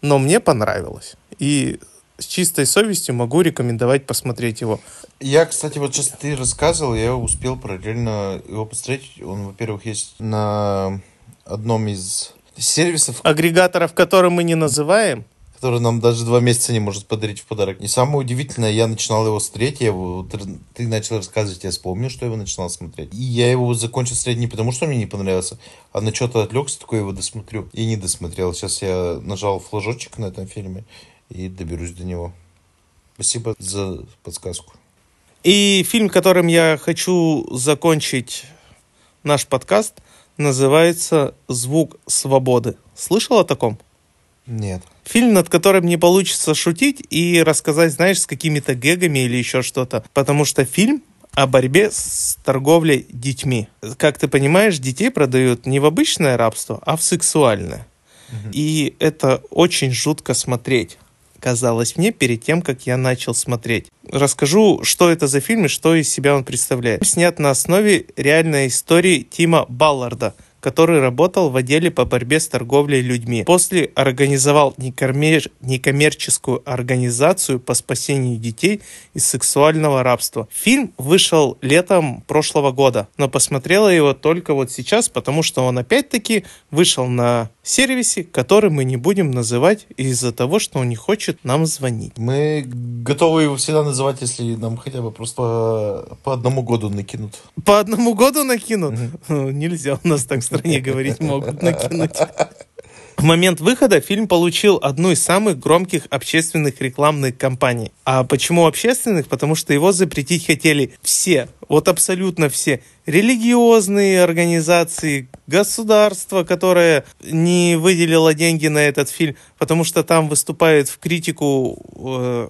Но мне понравилось. И с чистой совестью могу рекомендовать посмотреть его. Я, кстати, вот сейчас ты рассказывал, я успел параллельно его посмотреть. Он, во-первых, есть на одном из сервисов, Агрегаторов, которые мы не называем, который нам даже два месяца не может подарить в подарок. И самое удивительное, я начинал его смотреть, я его, ты начал рассказывать, я вспомнил, что я его начинал смотреть. И я его закончил смотреть не потому, что мне не понравился, а на что-то отвлекся, такой его досмотрю. И не досмотрел. Сейчас я нажал флажочек на этом фильме и доберусь до него. Спасибо за подсказку. И фильм, которым я хочу закончить наш подкаст, называется «Звук свободы». Слышал о таком? Нет. Фильм, над которым не получится шутить и рассказать, знаешь, с какими-то гэгами или еще что-то. Потому что фильм о борьбе с торговлей детьми. Как ты понимаешь, детей продают не в обычное рабство, а в сексуальное. И это очень жутко смотреть. Казалось мне перед тем, как я начал смотреть. Расскажу, что это за фильм и что из себя он представляет. Снят на основе реальной истории Тима Балларда, который работал в отделе по борьбе с торговлей людьми. После организовал некоммер- некоммерческую организацию по спасению детей из сексуального рабства. Фильм вышел летом прошлого года, но посмотрела его только вот сейчас, потому что он опять-таки вышел на сервисе, который мы не будем называть из-за того, что он не хочет нам звонить. Мы готовы его всегда называть, если нам хотя бы просто по, по одному году накинут. По одному году накинут? Ну, Нельзя у нас так в [LAUGHS] стране говорить, могут накинуть. В момент выхода фильм получил одну из самых громких общественных рекламных кампаний. А почему общественных? Потому что его запретить хотели все, вот абсолютно все. Религиозные организации, государство, которое не выделило деньги на этот фильм, потому что там выступают в критику э,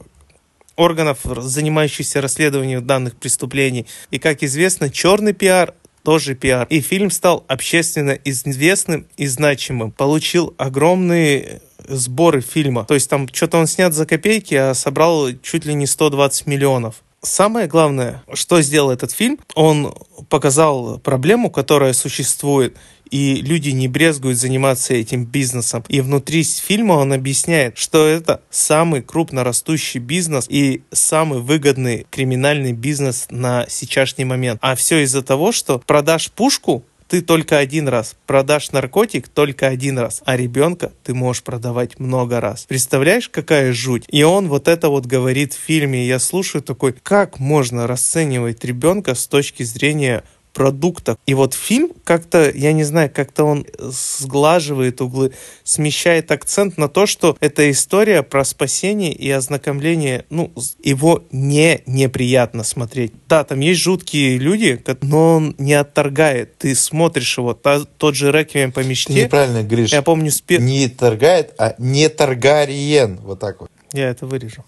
органов, занимающихся расследованием данных преступлений. И, как известно, черный пиар тоже пиар. И фильм стал общественно известным и значимым. Получил огромные сборы фильма. То есть там что-то он снят за копейки, а собрал чуть ли не 120 миллионов. Самое главное, что сделал этот фильм, он показал проблему, которая существует, и люди не брезгуют заниматься этим бизнесом. И внутри фильма он объясняет, что это самый крупно растущий бизнес и самый выгодный криминальный бизнес на сейчасшний момент. А все из-за того, что продашь пушку, ты только один раз. Продашь наркотик только один раз. А ребенка ты можешь продавать много раз. Представляешь, какая жуть? И он вот это вот говорит в фильме. Я слушаю такой, как можно расценивать ребенка с точки зрения продуктах. И вот фильм как-то, я не знаю, как-то он сглаживает углы, смещает акцент на то, что это история про спасение и ознакомление. Ну, его не неприятно смотреть. Да, там есть жуткие люди, но он не отторгает. Ты смотришь его. Та- тот же «Реквием по мечте». неправильно говоришь. Я помню, спе... Не торгает, а не торгариен. Вот так вот. Я это вырежу.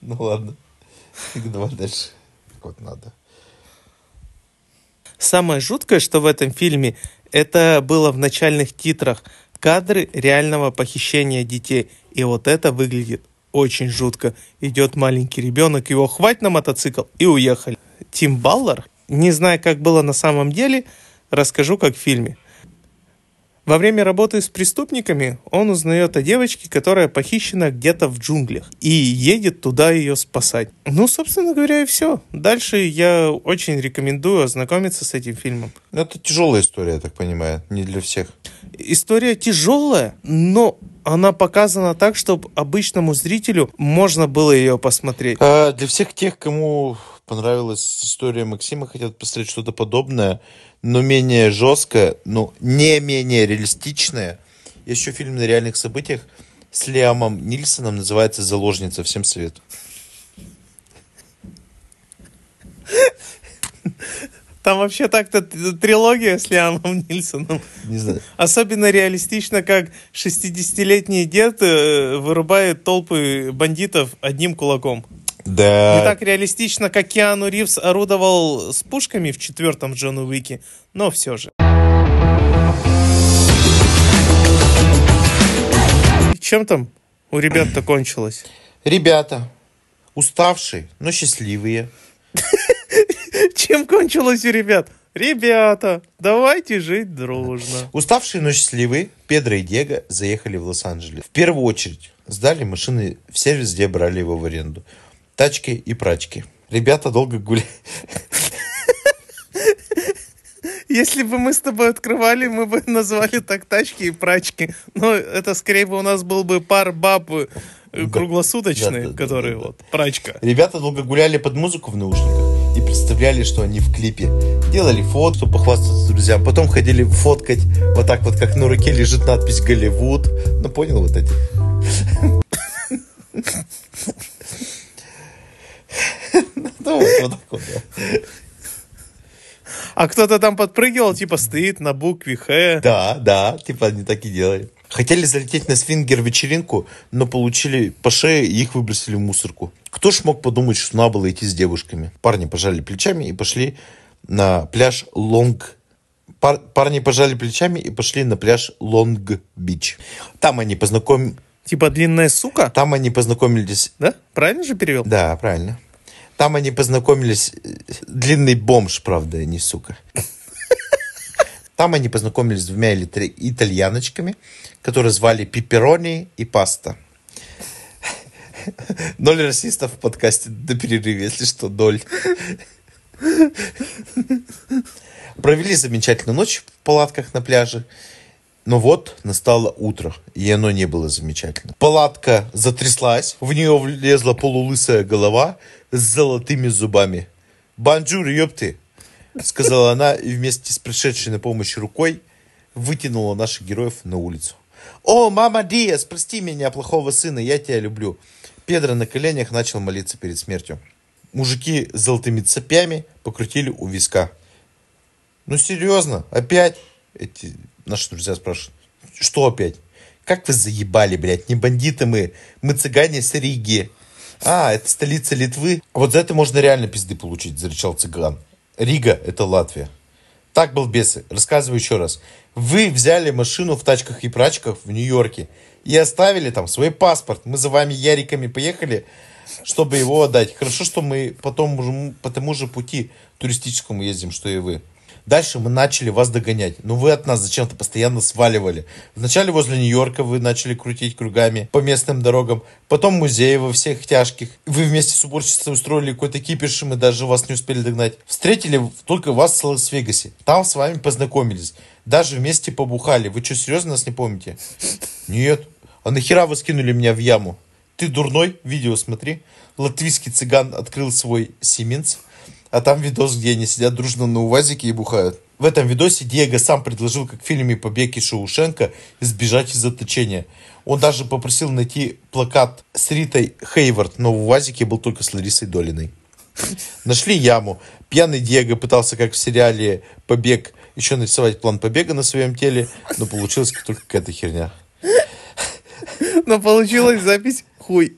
Ну ладно. Давай дальше. Вот надо. Самое жуткое, что в этом фильме, это было в начальных титрах кадры реального похищения детей. И вот это выглядит очень жутко. Идет маленький ребенок, его хватит на мотоцикл и уехали. Тим Баллар, не знаю, как было на самом деле, расскажу, как в фильме. Во время работы с преступниками он узнает о девочке, которая похищена где-то в джунглях, и едет туда ее спасать. Ну, собственно говоря, и все. Дальше я очень рекомендую ознакомиться с этим фильмом. Ну, это тяжелая история, я так понимаю. Не для всех. История тяжелая, но она показана так, чтобы обычному зрителю можно было ее посмотреть. А, для всех тех, кому понравилась история Максима, хотят посмотреть что-то подобное, но менее жесткое, но не менее реалистичное. Есть еще фильм на реальных событиях с Лиамом Нильсоном, называется «Заложница». Всем совет. Там вообще так-то трилогия с Лиамом Нильсоном. Не знаю. Особенно реалистично, как 60-летний дед э, вырубает толпы бандитов одним кулаком. Да. Не так реалистично, как Киану Ривз орудовал с пушками в четвертом Джону Уике, но все же. Чем там у ребят-то кончилось? Ребята, уставшие, но счастливые. [LAUGHS] Чем кончилось у ребят? Ребята, давайте жить дружно. [LAUGHS] Уставшие, но счастливые, Педро и Диего заехали в Лос-Анджелес. В первую очередь сдали машины в сервис, где брали его в аренду. Тачки и прачки. Ребята долго гуляли. Если бы мы с тобой открывали, мы бы назвали так тачки и прачки. Но это скорее бы у нас был бы пар баб э, круглосуточный, Да, да. вот прачка. Ребята долго гуляли под музыку в наушниках и представляли, что они в клипе. Делали фото, чтобы похвастаться друзьям. Потом ходили фоткать вот так вот, как на руке лежит надпись «Голливуд». Ну, понял вот эти? Ну, вот вот так вот, да. А кто-то там подпрыгивал, типа стоит на букве Х. Да, да, типа они так и делали. Хотели залететь на свингер-вечеринку, но получили по шее и их выбросили в мусорку. Кто ж мог подумать, что надо было идти с девушками? Парни пожали плечами и пошли на пляж Лонг... Пар- Парни пожали плечами и пошли на пляж Лонг-Бич. Там они познаком... Типа длинная сука, Там они познакомились... да? Правильно же перевел? Да, правильно. Там они познакомились... э, Длинный бомж, правда, не сука. Там они познакомились с двумя итали- итальяночками, которые звали Пепперони и Паста. Ноль расистов в подкасте до перерыва, если что, ноль. Провели замечательную ночь в палатках на пляже. Но вот настало утро, и оно не было замечательно. Палатка затряслась, в нее влезла полулысая голова с золотыми зубами. «Бонжур, ёпты!» сказала она и вместе с пришедшей на помощь рукой вытянула наших героев на улицу. «О, мама Dios, прости меня, плохого сына, я тебя люблю!» Педро на коленях начал молиться перед смертью. Мужики с золотыми цепями покрутили у виска. Ну, серьезно, опять? Эти наши друзья спрашивают, что опять? Как вы заебали, блядь, не бандиты мы, мы цыгане с Риги. А, это столица Литвы. Вот за это можно реально пизды получить, зарычал цыган. Рига – это Латвия. Так, балбесы, рассказываю еще раз. Вы взяли машину в тачках и прачках в Нью-Йорке и оставили там свой паспорт. Мы за вами яриками поехали, чтобы его отдать. Хорошо, что мы потом по тому же пути туристическому ездим, что и вы. Дальше мы начали вас догонять. Но вы от нас зачем-то постоянно сваливали. Вначале возле Нью-Йорка вы начали крутить кругами по местным дорогам. Потом музеи во всех тяжких. Вы вместе с уборщицей устроили какой-то кипиш, и мы даже вас не успели догнать. Встретили только вас в Лас-Вегасе. Там с вами познакомились. Даже вместе побухали. Вы что, серьезно нас не помните? Нет. А нахера вы скинули меня в яму? Ты дурной? Видео смотри. Латвийский цыган открыл свой Сименс, а там видос, где они сидят дружно на УАЗике и бухают. В этом видосе Диего сам предложил, как в фильме «Побег из Шоушенка», сбежать из заточения. Он даже попросил найти плакат с Ритой Хейвард, но в УАЗике был только с Ларисой Долиной. Нашли яму. Пьяный Диего пытался, как в сериале «Побег», еще нарисовать план побега на своем теле, но получилась только какая-то херня. Но получилась запись хуй.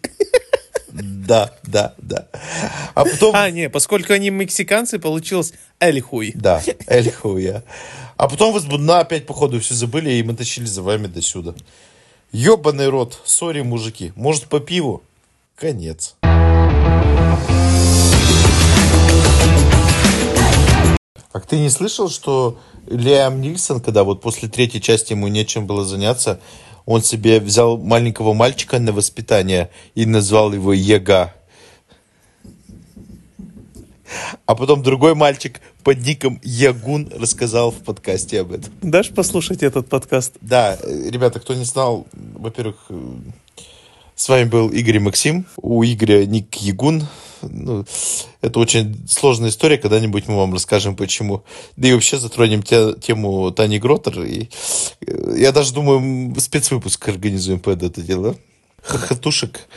[LAUGHS] Да, да, да. А потом... А, не, поскольку они мексиканцы, получилось эль хуй. Да, эль хуя. А потом вы с Будна опять, походу, все забыли, и мы тащили за вами до сюда. Ёбаный рот, сори, мужики. Может, по пиву? Конец. А ты не слышал, что Лиам Нильсон, когда вот после третьей части ему нечем было заняться, он себе взял маленького мальчика на воспитание и назвал его Ега. А потом другой мальчик под ником Ягун рассказал в подкасте об этом. Дашь послушать этот подкаст? Да, э, ребята, кто не знал, во-первых, э, с вами был Игорь Максим. У Игоря ник Ягун. Ну, это очень сложная история, когда-нибудь мы вам расскажем, почему. Да и вообще затронем те, тему Тани Гротер. И, э, я даже думаю, спецвыпуск организуем под это дело. Хохотушек.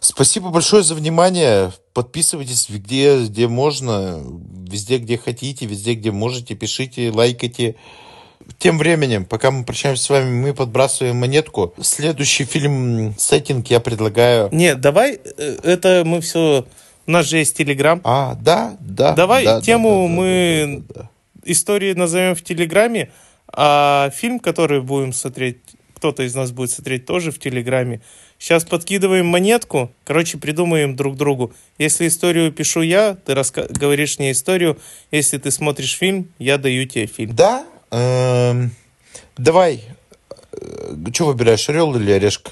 Спасибо большое за внимание. Подписывайтесь где, где можно, везде, где хотите, везде, где можете. Пишите, лайкайте. Тем временем, пока мы прощаемся с вами, мы подбрасываем монетку. Следующий фильм сеттинг я предлагаю. Нет, давай, э, это мы все... У нас же есть Телеграм. А, да, да. Давай да, тему да, да, да, мы да, да, да. истории назовем в Телеграме, а фильм, который будем смотреть, кто-то из нас будет смотреть тоже в Телеграме. Сейчас подкидываем монетку, короче, придумаем друг другу. Если историю пишу я, ты раска- говоришь мне историю. Если ты смотришь фильм, я даю тебе фильм. Да? Эм, давай. Что выбираешь, орел или орешка?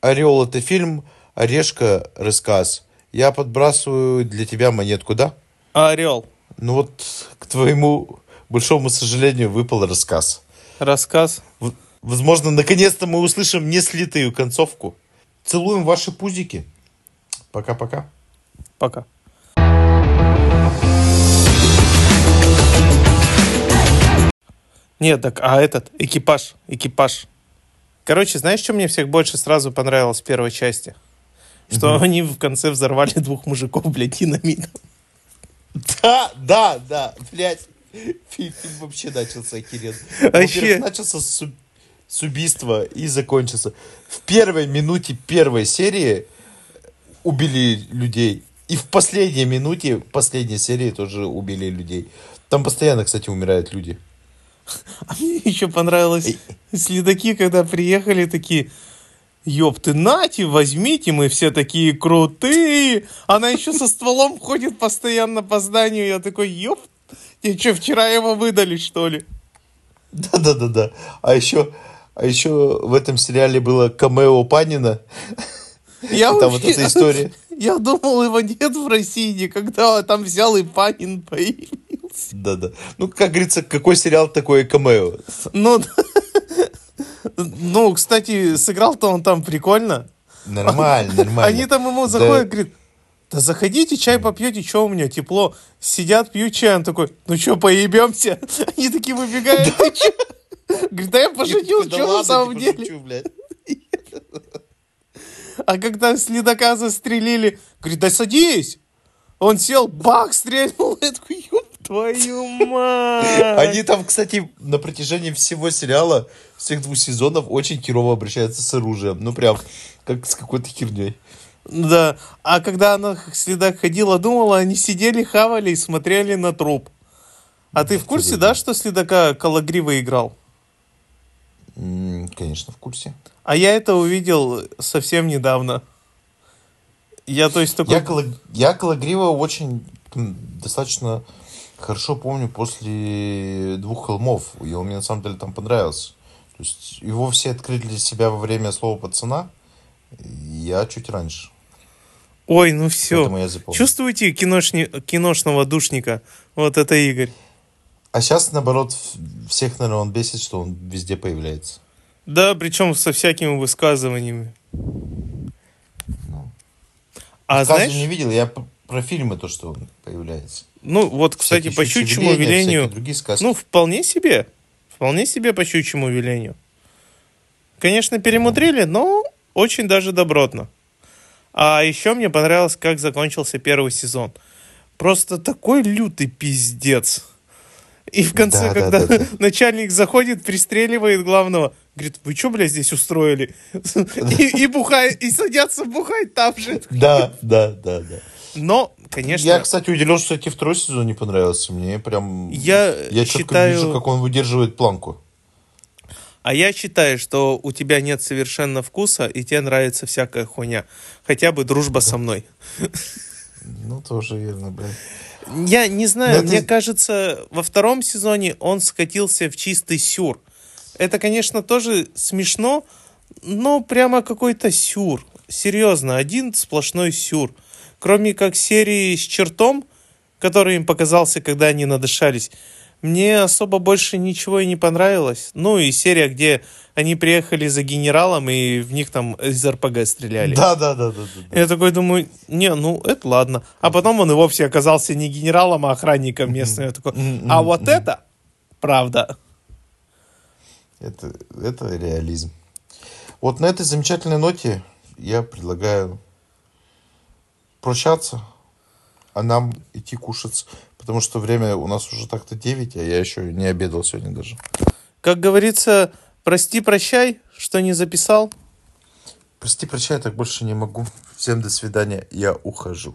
Орел это фильм, орешка рассказ. Я подбрасываю для тебя монетку, да? Орел. Ну вот, к твоему большому сожалению, выпал рассказ. Рассказ. В- Возможно, наконец-то мы услышим не слитую концовку. Целуем ваши пузики. Пока-пока. Пока. Нет, так, а этот, экипаж, экипаж. Короче, знаешь, что мне всех больше сразу понравилось в первой части? Что они в конце взорвали двух мужиков, блядь, динамитом. Да, да, да, блядь. Фильм, вообще начался охеренно. Вообще. Начался с, с убийства и закончился. В первой минуте первой серии убили людей. И в последней минуте последней серии тоже убили людей. Там постоянно, кстати, умирают люди. А мне еще понравилось следаки, когда приехали такие, ёб ты, нате, возьмите, мы все такие крутые. Она еще со стволом ходит постоянно по зданию. Я такой, ёб, тебе что, вчера его выдали, что ли? Да-да-да-да. А еще, а еще в этом сериале было камео Панина. Я Там вот вообще- эта история. [LAUGHS] Я думал, его нет в России никогда, а там взял и Панин появился. Да-да. Ну, как говорится, какой сериал такое камео? Ну, ну, кстати, сыграл-то он там прикольно. Нормально, нормально. Они там ему Да. заходят, говорит, да заходите, чай попьете, что у меня тепло. Сидят, пьют чай, он такой, ну что, поебемся? [LAUGHS] Они такие выбегают, ты? Говорит, да я пошутил, Да что на самом деле? А когда следака застрелили, говорит, да садись. Он сел, бах, стрельнул. Я такой, ёб твою [LAUGHS] мать. Они там, кстати, на протяжении всего сериала, всех двух сезонов, очень херово обращаются с оружием. Ну, прям, как с какой-то херней. Да. А когда она следак ходила, думала, они сидели, хавали и смотрели на труп. А ты в курсе, да, что следака Калагрива играл? Конечно, в курсе. А я это увидел совсем недавно. Я, то есть, такой... Я, Кала- я Калагрива очень достаточно хорошо помню после «Двух холмов». И он мне на самом деле там понравился. То есть его все открыли для себя во время слова «пацана». Я чуть раньше. Ой, ну все. Чувствуете киношни... киношного душника? Вот это Игорь. А сейчас, наоборот, всех, наверное, он бесит, что он везде появляется. Да, причем со всякими высказываниями. А Сказу знаешь... не видел, я про фильмы то, что он появляется. Ну, вот, кстати, по щучьему велению... Ну, вполне себе. Вполне себе по щучьему велению. Конечно, перемудрили, но очень даже добротно. А еще мне понравилось, как закончился первый сезон. Просто такой лютый пиздец. И в конце, Да, да, когда да, да. начальник заходит, пристреливает главного, говорит, вы что, блядь, здесь устроили? [LAUGHS] И, и бухает, и садятся бухать там же. Да, да, да, да. Но, конечно, Я, кстати, удивлен, что тебе второй сезон не понравился. Мне прям... Я я четко считаю- вижу, как он выдерживает планку. А я считаю, что у тебя нет совершенно вкуса, и тебе нравится всякая хуйня. Хотя бы дружба со мной. Ну, тоже верно, блядь. Я не знаю, Но мне ты- кажется, во втором сезоне он скатился в чистый сюр. Это, конечно, тоже смешно, но прямо какой-то сюр. Серьезно, один сплошной сюр. Кроме как серии с чертом, который им показался, когда они надышались, мне особо больше ничего и не понравилось. Ну и серия, где они приехали за генералом и в них там из РПГ стреляли. Да, да, да, да, да. Я такой думаю, не, ну это ладно. А потом он и вовсе оказался не генералом, а охранником местным. Я такой, а вот это правда. Это, это реализм. Вот на этой замечательной ноте я предлагаю прощаться, а нам идти кушать, потому что время у нас уже так-то 9, а я еще не обедал сегодня даже. Как говорится, прости, прощай, что не записал. Прости, прощай, я так больше не могу. Всем до свидания, я ухожу.